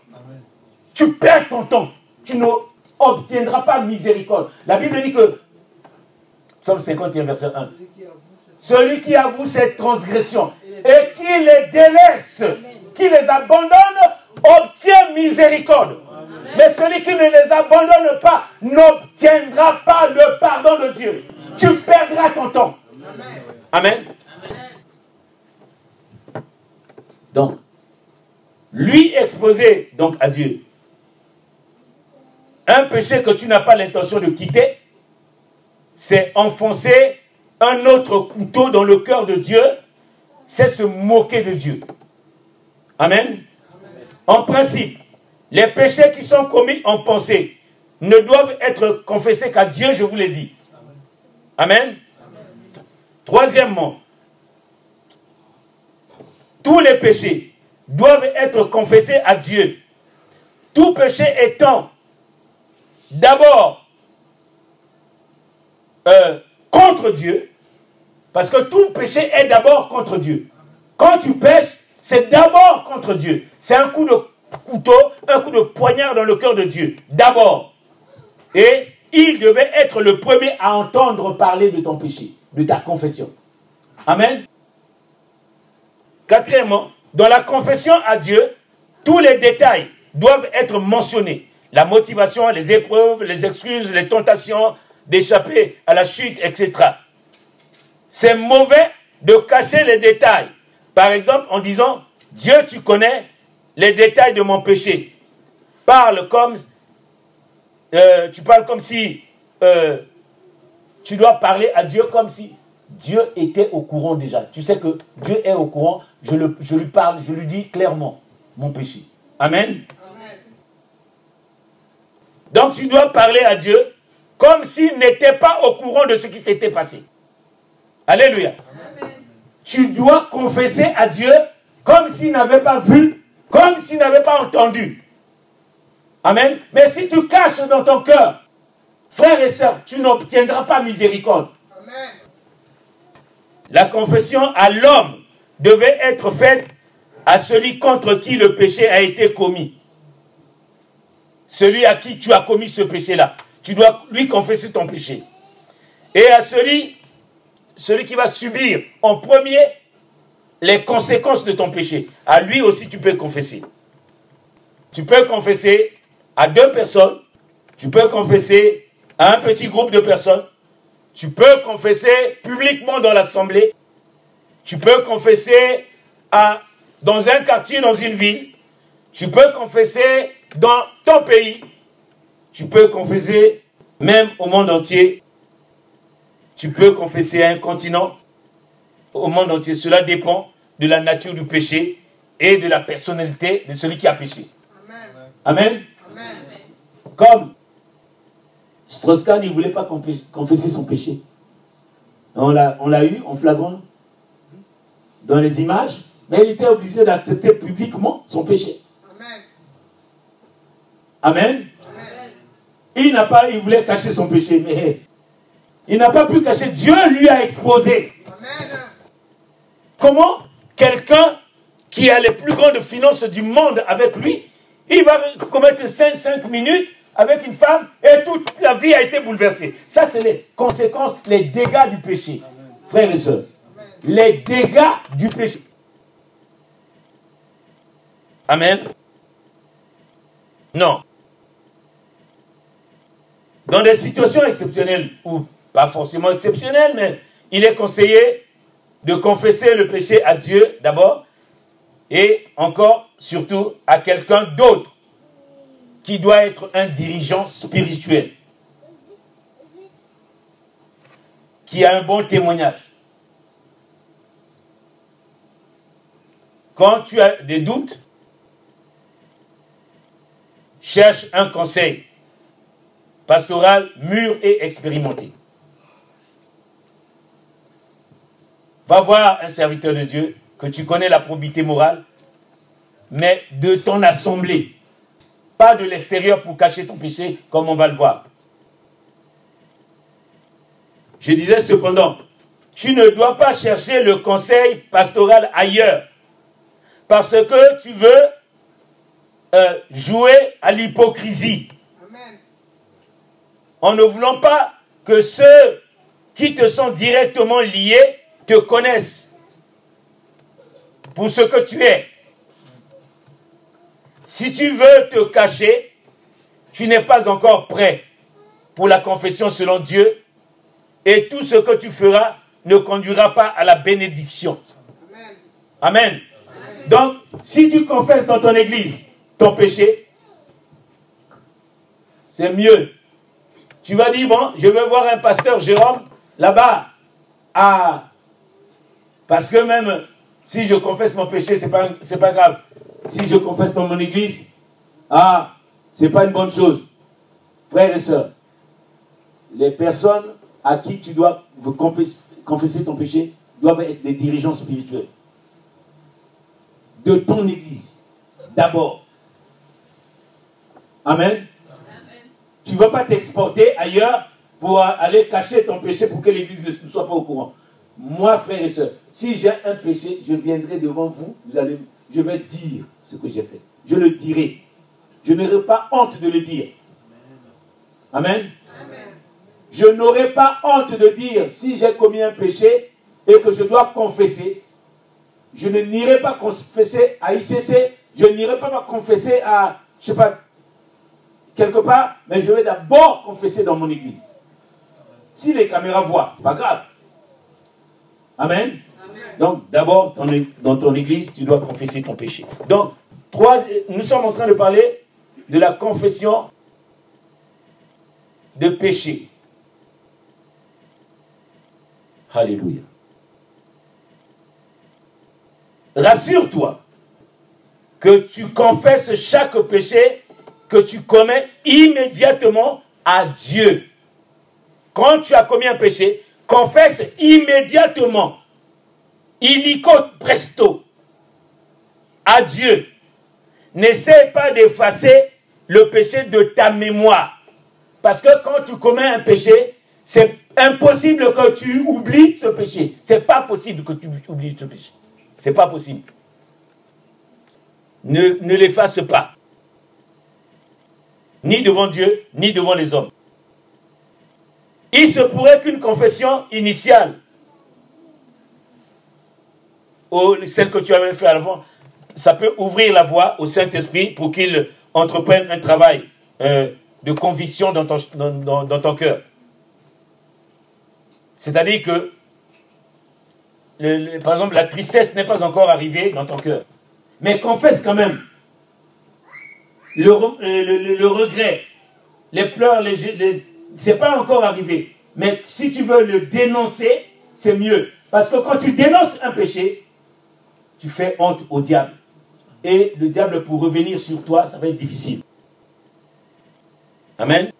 Tu perds ton temps. Tu n'obtiendras pas miséricorde. La Bible dit que, Psaume 51, verset 1, celui qui avoue cette transgression et qui les délaisse, qui les abandonne, obtient miséricorde. Mais celui qui ne les abandonne pas n'obtiendra pas le pardon de Dieu. Tu perdras ton temps. Amen. Donc, lui exposer donc à Dieu un péché que tu n'as pas l'intention de quitter, c'est enfoncer un autre couteau dans le cœur de Dieu, c'est se moquer de Dieu. Amen. En principe, les péchés qui sont commis en pensée ne doivent être confessés qu'à Dieu, je vous l'ai dit. Amen. Troisièmement, tous les péchés doivent être confessés à Dieu. Tout péché étant d'abord euh, contre Dieu, parce que tout péché est d'abord contre Dieu. Quand tu pêches, c'est d'abord contre Dieu. C'est un coup de couteau, un coup de poignard dans le cœur de Dieu. D'abord. Et il devait être le premier à entendre parler de ton péché, de ta confession. Amen. Quatrièmement, dans la confession à Dieu, tous les détails doivent être mentionnés. La motivation, les épreuves, les excuses, les tentations d'échapper à la chute, etc. C'est mauvais de cacher les détails. Par exemple, en disant, Dieu, tu connais les détails de mon péché. Parle comme, euh, tu parles comme si euh, tu dois parler à Dieu comme si Dieu était au courant déjà. Tu sais que Dieu est au courant. Je, je lui parle, je lui dis clairement mon péché. Amen. Donc tu dois parler à Dieu comme s'il n'était pas au courant de ce qui s'était passé. Alléluia. Tu dois confesser à Dieu comme s'il n'avait pas vu, comme s'il n'avait pas entendu. Amen. Mais si tu caches dans ton cœur, frères et sœurs, tu n'obtiendras pas miséricorde. La confession à l'homme devait être faite à celui contre qui le péché a été commis. Celui à qui tu as commis ce péché-là. Tu dois lui confesser ton péché. Et à celui, celui qui va subir en premier les conséquences de ton péché. À lui aussi tu peux confesser. Tu peux confesser à deux personnes. Tu peux confesser à un petit groupe de personnes. Tu peux confesser publiquement dans l'assemblée. Tu peux confesser à, dans un quartier, dans une ville. Tu peux confesser dans ton pays. Tu peux confesser même au monde entier. Tu peux confesser à un continent, au monde entier. Cela dépend de la nature du péché et de la personnalité de celui qui a péché. Amen. Amen. Comme Strauss-Kahn, ne voulait pas confesser son péché. On l'a eu en flagrant dans les images, mais il était obligé d'accepter publiquement son péché. Amen. Il n'a pas, il voulait cacher son péché, mais il n'a pas pu cacher. Dieu lui a exposé. Comment quelqu'un qui a les plus grandes finances du monde avec lui, il va commettre 5, 5 minutes avec une femme et toute la vie a été bouleversée. Ça, c'est les conséquences, les dégâts du péché. Frères et sœurs, les dégâts du péché. Amen. Non. Dans des situations exceptionnelles, ou pas forcément exceptionnelles, mais il est conseillé de confesser le péché à Dieu d'abord, et encore, surtout, à quelqu'un d'autre qui doit être un dirigeant spirituel, qui a un bon témoignage. quand tu as des doutes, cherche un conseil pastoral mûr et expérimenté. Va voir un serviteur de Dieu que tu connais la probité morale, mais de ton assemblée, pas de l'extérieur pour cacher ton péché comme on va le voir. Je disais cependant, tu ne dois pas chercher le conseil pastoral ailleurs, parce que tu veux euh, jouer à l'hypocrisie. En ne voulant pas que ceux qui te sont directement liés te connaissent pour ce que tu es. Si tu veux te cacher, tu n'es pas encore prêt pour la confession selon Dieu et tout ce que tu feras ne conduira pas à la bénédiction. Amen. Donc, si tu confesses dans ton église ton péché, c'est mieux. Tu vas dire, bon, je vais voir un pasteur Jérôme là-bas. Ah, parce que même si je confesse mon péché, ce n'est pas, pas grave. Si je confesse dans mon église, ah, ce n'est pas une bonne chose. Frères et sœurs, les personnes à qui tu dois confesser ton péché doivent être des dirigeants spirituels. De ton église, d'abord. Amen. Tu ne vas pas t'exporter ailleurs pour aller cacher ton péché pour que l'église ne soit pas au courant. Moi, frère et soeur, si j'ai un péché, je viendrai devant vous, vous allez, je vais dire ce que j'ai fait. Je le dirai. Je n'aurai pas honte de le dire. Amen. Je n'aurai pas honte de dire si j'ai commis un péché et que je dois confesser. Je ne n'irai pas confesser à ICC, je n'irai pas confesser à, je sais pas, quelque part, mais je vais d'abord confesser dans mon église. Si les caméras voient, c'est pas grave. Amen. Donc, d'abord, dans ton église, tu dois confesser ton péché. Donc, trois, nous sommes en train de parler de la confession de péché. Alléluia. Rassure-toi que tu confesses chaque péché que tu commets immédiatement à Dieu. Quand tu as commis un péché, confesse immédiatement, illico presto, à Dieu. N'essaie pas d'effacer le péché de ta mémoire. Parce que quand tu commets un péché, c'est impossible que tu oublies ce péché. C'est pas possible que tu oublies ce péché. C'est pas possible. Ne l'efface pas. Ni devant Dieu, ni devant les hommes. Il se pourrait qu'une confession initiale, ou celle que tu avais fait avant, ça peut ouvrir la voie au Saint-Esprit pour qu'il entreprenne un travail euh, de conviction dans, ton cœur. C'est-à-dire que, par exemple, la tristesse n'est pas encore arrivée dans ton cœur. Mais confesse quand même le, euh, regret, les pleurs, les, les c'est pas encore arrivé. Mais si tu veux le dénoncer, c'est mieux. Parce que quand tu dénonces un péché, tu fais honte au diable. Et le diable, pour revenir sur toi, ça va être difficile. Amen.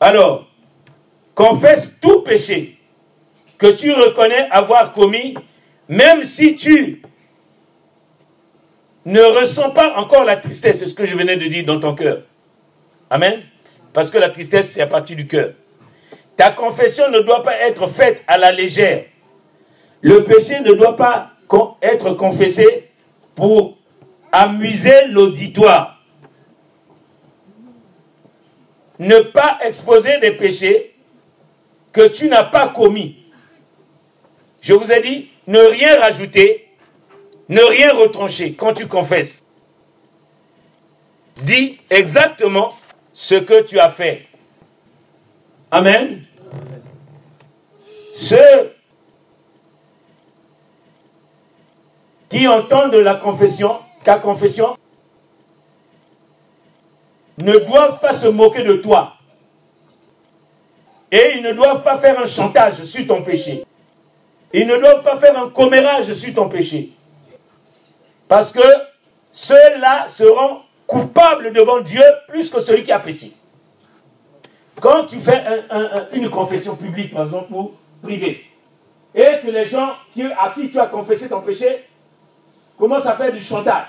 Alors, confesse tout péché que tu reconnais avoir commis, même si tu ne ressens pas encore la tristesse, c'est ce que je venais de dire dans ton cœur. Amen. Parce que la tristesse, c'est à partir du cœur. Ta confession ne doit pas être faite à la légère. Le péché ne doit pas être confessé pour amuser l'auditoire. Ne pas exposer des péchés que tu n'as pas commis. Je vous ai dit, ne rien rajouter, ne rien retrancher quand tu confesses. Dis exactement ce que tu as fait. Amen. Ceux qui entendent la confession, ta confession, ne doivent pas se moquer de toi. Et ils ne doivent pas faire un chantage sur ton péché. Ils ne doivent pas faire un commérage sur ton péché. Parce que ceux-là seront coupables devant Dieu plus que celui qui a péché. Quand tu fais une confession publique, par exemple, ou privée, et que les gens qui, à qui tu as confessé ton péché commencent à faire du chantage,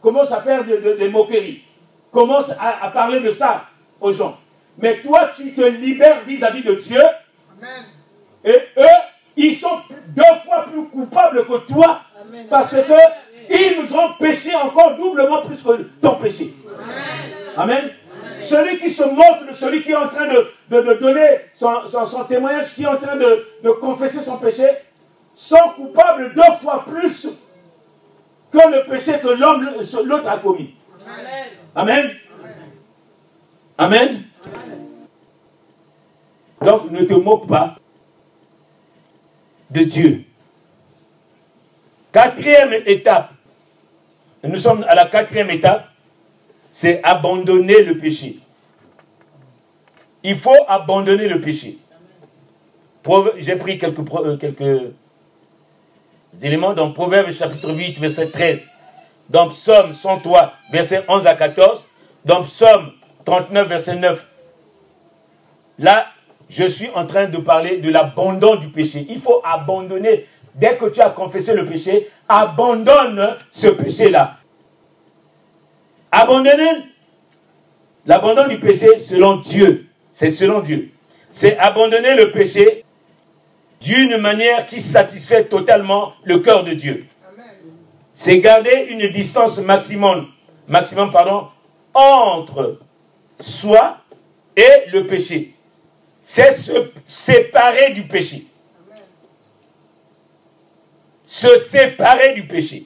commencent à faire des moqueries, commencent à, parler de ça aux gens. Mais toi, tu te libères vis-à-vis de Dieu. Et eux, ils sont deux fois plus coupables que toi. Parce que ils nous ont péché encore doublement plus que ton péché. Amen. Celui qui se moque de celui qui est en train de, donner son, témoignage, qui est en train de, confesser son péché, sont coupables deux fois plus que le péché que l'homme, l'autre a commis. Amen. Amen. Donc ne te moque pas de Dieu. Quatrième étape. Nous sommes à la quatrième étape c'est abandonner le péché. Il faut abandonner le péché. J'ai pris quelques, euh, quelques éléments dans Proverbe chapitre 8, verset 13. Dans Psaume 103, verset 11 à 14. Dans Psaume 39, verset 9. Là, je suis en train de parler de l'abandon du péché. Il faut abandonner. Dès que tu as confessé le péché, abandonne ce péché-là. Abandonner l'abandon du péché selon Dieu. C'est selon Dieu. C'est abandonner le péché d'une manière qui satisfait totalement le cœur de Dieu. C'est garder une distance maximum, maximum pardon, entre soi et le péché. C'est se séparer du péché. Se séparer du péché.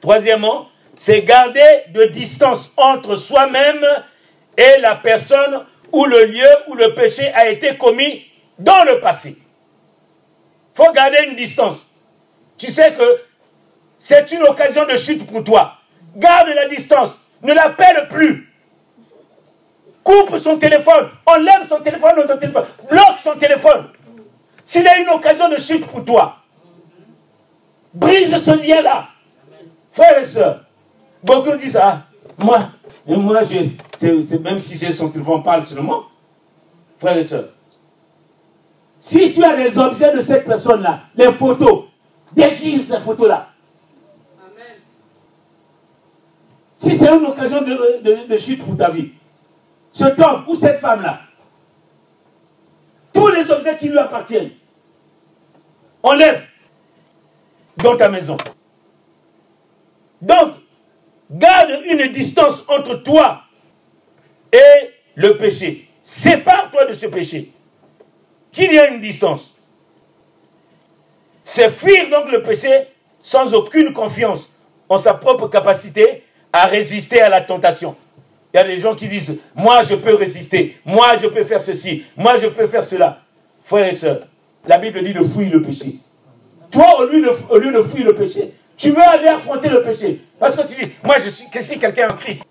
Troisièmement, c'est garder de distance entre soi-même et la personne ou le lieu où le péché a été commis dans le passé. Il faut garder une distance. Tu sais que c'est une occasion de chute pour toi. Garde la distance. Ne l'appelle plus. Coupe son téléphone. Enlève son téléphone ton téléphone. Bloque son téléphone. S'il a une occasion de chute pour toi, brise ce lien-là. Frères et sœurs, beaucoup disent, ah, moi, moi, je, même si j'ai son téléphone, parle seulement. Frères et sœurs, si tu as des objets de cette personne-là, les photos, désire ces photos-là. Si c'est une occasion de, de, chute pour ta vie, cet homme ou cette femme-là, tous les objets qui lui appartiennent, enlève dans ta maison. Donc, garde une distance entre toi et le péché. Sépare-toi de ce péché. Qu'il y ait une distance. C'est fuir donc le péché sans aucune confiance en sa propre capacité à résister à la tentation. Il y a des gens qui disent, moi je peux résister, moi je peux faire ceci, moi je peux faire cela. Frères et sœurs, la Bible dit de fuir le péché. Toi, au lieu de, au lieu de fuir le péché, tu veux aller affronter le péché. Parce que tu dis, moi je suis, que quelqu'un en Christ.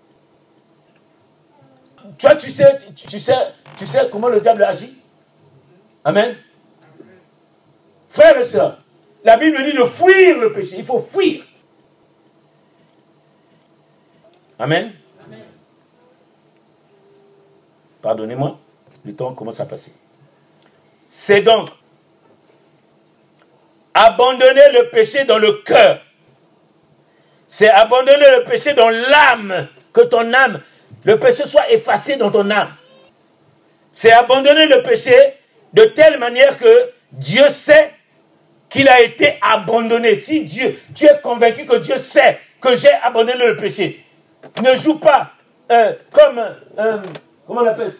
Toi, tu sais, tu sais, tu sais comment le diable agit? Amen. Frères et sœurs, la Bible dit de fuir le péché. Il faut fuir. Amen. Pardonnez-moi, le temps commence à passer. C'est donc abandonner le péché dans le cœur c'est abandonner le péché dans l'âme, que ton âme, le péché soit effacé dans ton âme. C'est abandonner le péché de telle manière que Dieu sait qu'il a été abandonné. Si Dieu, tu es convaincu que Dieu sait que j'ai abandonné le péché, ne joue pas euh, comme, euh, comment on appelle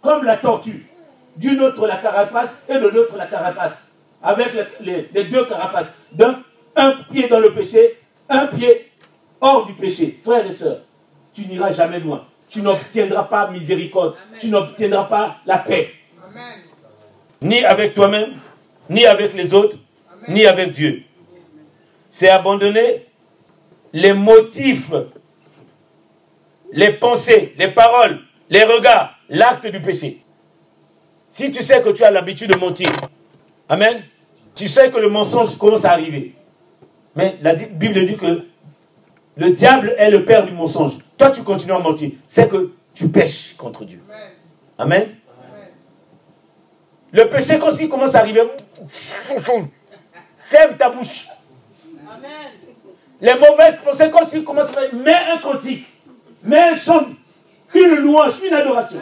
Comme la tortue. D'une autre la carapace et de l'autre la carapace. Avec les, les deux carapaces. D'un un pied dans le péché un pied hors du péché, frères et sœurs, tu n'iras jamais loin. Tu n'obtiendras pas miséricorde. Tu n'obtiendras pas la paix. Ni avec toi-même, ni avec les autres, ni avec Dieu. C'est abandonner les motifs, les pensées, les paroles, les regards, l'acte du péché. Si tu sais que tu as l'habitude de mentir, Amen, tu sais que le mensonge commence à arriver. Mais la Bible dit que le diable est le père du mensonge. Toi, tu continues à mentir. C'est que tu pêches contre Dieu. Amen. Le péché, quand il commence à arriver, ferme ta bouche. Les mauvaises pensées, quand il commence à arriver, mets un cantique, mets un chant, une louange, une adoration.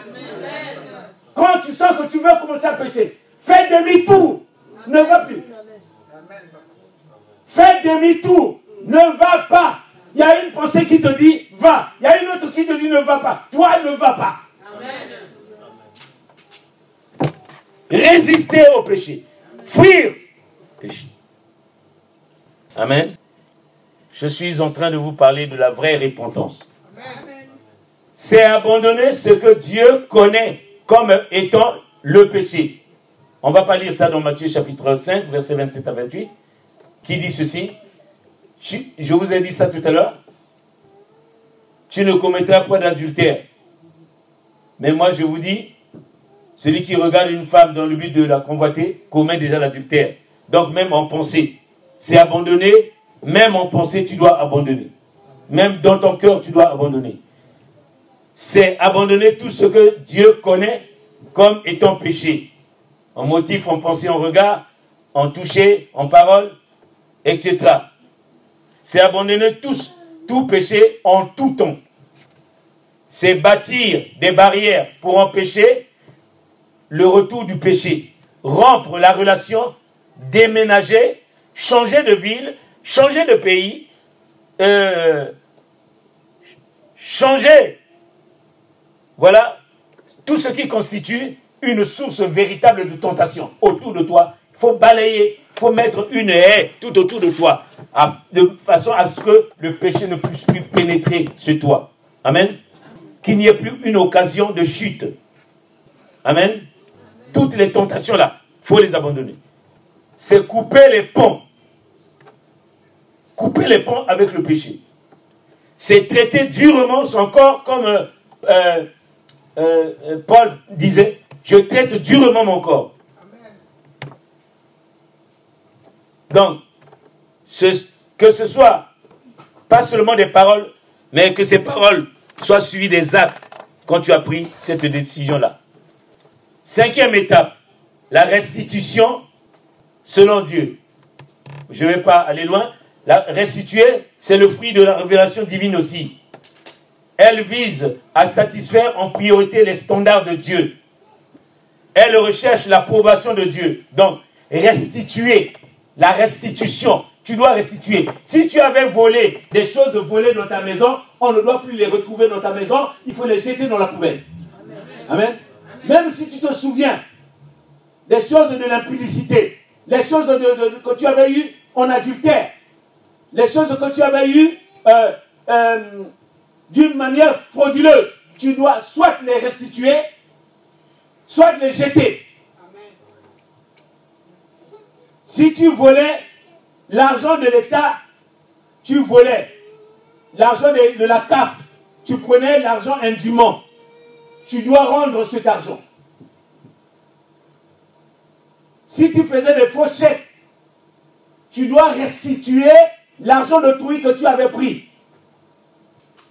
Quand tu sens que tu veux commencer à pécher, fais demi-tour. Ne va plus. Fais demi-tour. Ne va pas. Il y a une pensée qui te dit va. Il y a une autre qui te dit ne va pas. Toi ne va pas. Résister au péché. Fuir péché. Amen. Je suis en train de vous parler de la vraie repentance. C'est abandonner ce que Dieu connaît comme étant le péché. On va pas lire ça dans Matthieu chapitre 5, verset 27 à 28, qui dit ceci. Je vous ai dit ça tout à l'heure. Tu ne commettras pas d'adultère. Mais moi, je vous dis, celui qui regarde une femme dans le but de la convoiter commet déjà l'adultère. Donc, même en pensée, c'est abandonner. Même en pensée, tu dois abandonner. Même dans ton cœur, tu dois abandonner. C'est abandonner tout ce que Dieu connaît comme étant péché. En motif, en pensée, en regard, en toucher, en parole, etc c'est abandonner tout péché en tout temps. C'est bâtir des barrières pour empêcher le retour du péché, rompre la relation, déménager, changer de ville, changer de pays, euh, changer, voilà, tout ce qui constitue une source véritable de tentation autour de toi. Il faut balayer, il faut mettre une haie tout autour de toi de façon à ce que le péché ne puisse plus pénétrer sur toi. Amen. Qu'il n'y ait plus une occasion de chute. Amen. Toutes les tentations là, il faut les abandonner. C'est couper les ponts. Couper les ponts avec le péché. C'est traiter durement son corps comme euh, euh, euh, Paul disait, je traite durement mon corps. Donc, que ce soit pas seulement des paroles, mais que ces paroles soient suivies des actes quand tu as pris cette décision-là. Cinquième étape, la restitution selon Dieu. Je ne vais pas aller loin. La restituer, c'est le fruit de la révélation divine aussi. Elle vise à satisfaire en priorité les standards de Dieu. Elle recherche l'approbation de Dieu. Donc, restituer, la restitution, tu dois restituer. Si tu avais volé des choses volées dans ta maison, on ne doit plus les retrouver dans ta maison, il faut les jeter dans la poubelle. Amen. Même si tu te souviens des choses de l'impudicité, les choses que tu avais eues en adultère, les choses que tu avais eues euh, euh, d'une manière frauduleuse, tu dois soit les restituer, soit les jeter. Si tu volais L'argent de l'État, tu volais. L'argent de, la CAF, tu prenais l'argent indûment. Tu dois rendre cet argent. Si tu faisais des faux chèques, tu dois restituer l'argent de d'autrui que tu avais pris.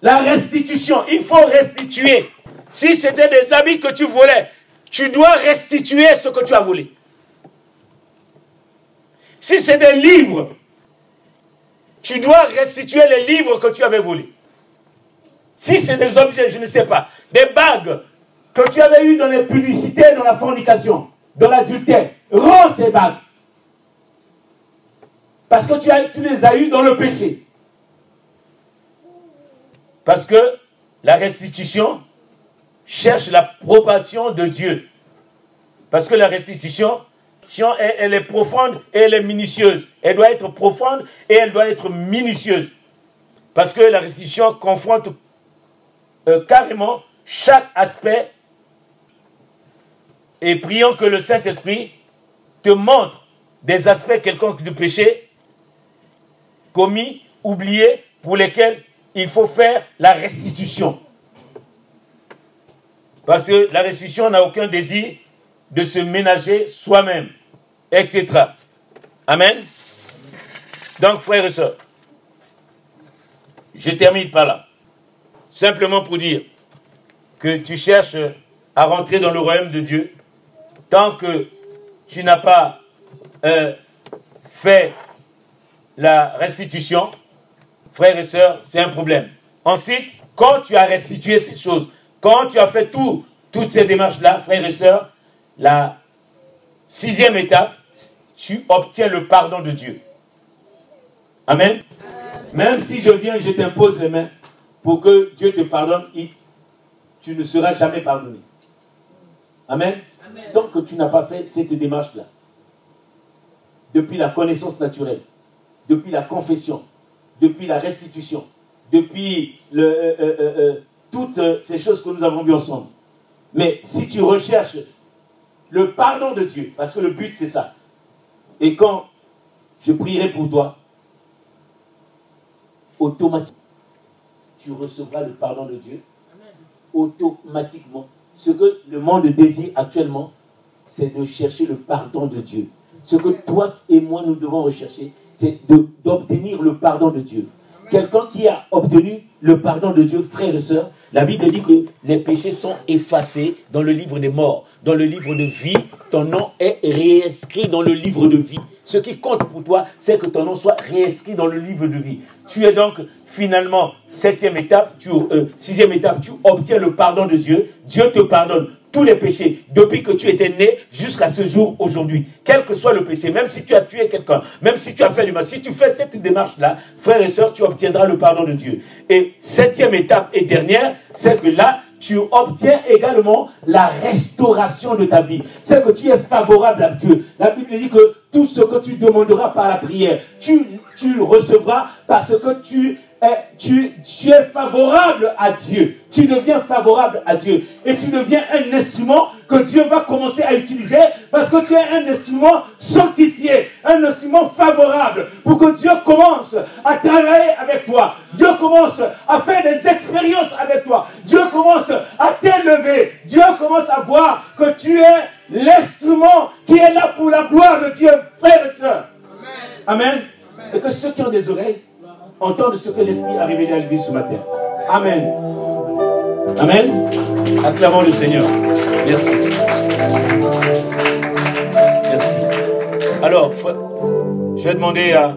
La restitution, il faut restituer. Si c'était des habits que tu volais, tu dois restituer ce que tu as volé. Si c'est des livres, tu dois restituer les livres que tu avais volés. Si c'est des objets, je ne sais pas, des bagues que tu avais eues dans les publicités, dans la fornication, dans l'adultère, rends ces bagues. Parce que tu, as, tu les as eues dans le péché. Parce que la restitution cherche la l'approbation de Dieu. Parce que la restitution elle, est profonde et elle est minutieuse. Elle doit être profonde et elle doit être minutieuse. Parce que la restitution confronte euh, carrément chaque aspect. Et prions que le Saint-Esprit te montre des aspects quelconques du péché commis, oubliés, pour lesquels il faut faire la restitution. Parce que la restitution n'a aucun désir de se ménager soi-même, etc. Amen. Donc, frères et sœurs, je termine par là. Simplement pour dire que tu cherches à rentrer dans le royaume de Dieu, tant que tu n'as pas euh, fait la restitution, frères et sœurs, c'est un problème. Ensuite, quand tu as restitué ces choses, quand tu as fait tout, toutes ces démarches-là, frères et sœurs, la sixième étape, tu obtiens le pardon de Dieu. Amen. Même si je viens et je t'impose les mains pour que Dieu te pardonne, tu ne seras jamais pardonné. Amen. Tant que tu n'as pas fait cette démarche-là, depuis la connaissance naturelle, depuis la confession, depuis la restitution, depuis euh, euh, euh, toutes ces choses que nous avons vues ensemble. Mais si tu recherches le pardon de Dieu, parce que le but c'est ça, et quand je prierai pour toi, automatiquement, tu recevras le pardon de Dieu. Automatiquement. Ce que le monde désire actuellement, c'est de chercher le pardon de Dieu. Ce que toi et moi, nous devons rechercher, c'est d'obtenir le pardon de Dieu. Quelqu'un qui a obtenu le pardon de Dieu, frères et sœurs, la Bible dit que les péchés sont effacés dans le livre des morts, dans le livre de vie. Ton nom est réinscrit dans le livre de vie. Ce qui compte pour toi, c'est que ton nom soit réinscrit dans le livre de vie. Tu es donc finalement septième étape, tu, euh, sixième étape, tu obtiens le pardon de Dieu. Dieu te pardonne tous les péchés depuis que tu étais né jusqu'à ce jour aujourd'hui. Quel que soit le péché, même si tu as tué quelqu'un, même si tu as fait du mal, si tu fais cette démarche-là, frères et sœurs, tu obtiendras le pardon de Dieu. Et septième étape et dernière, c'est que là, tu obtiens également la restauration de ta vie. C'est que tu es favorable à Dieu. La Bible dit que tout ce que tu demanderas par la prière, tu, tu recevras parce que tu tu, tu, es favorable à Dieu. Tu deviens favorable à Dieu. Et tu deviens un instrument que Dieu va commencer à utiliser parce que tu es un instrument sanctifié, un instrument favorable pour que Dieu commence à travailler avec toi. Dieu commence à faire des expériences avec toi. Dieu commence à t'élever. Dieu commence à voir que tu es l'instrument qui est là pour la gloire de Dieu, frères et sœurs. Amen. Et que ceux qui ont des oreilles entendre ce que l'Esprit a révélé à l'église ce matin. Amen. Amen. Acclamons le Seigneur. Merci. Merci. Alors, je vais demander à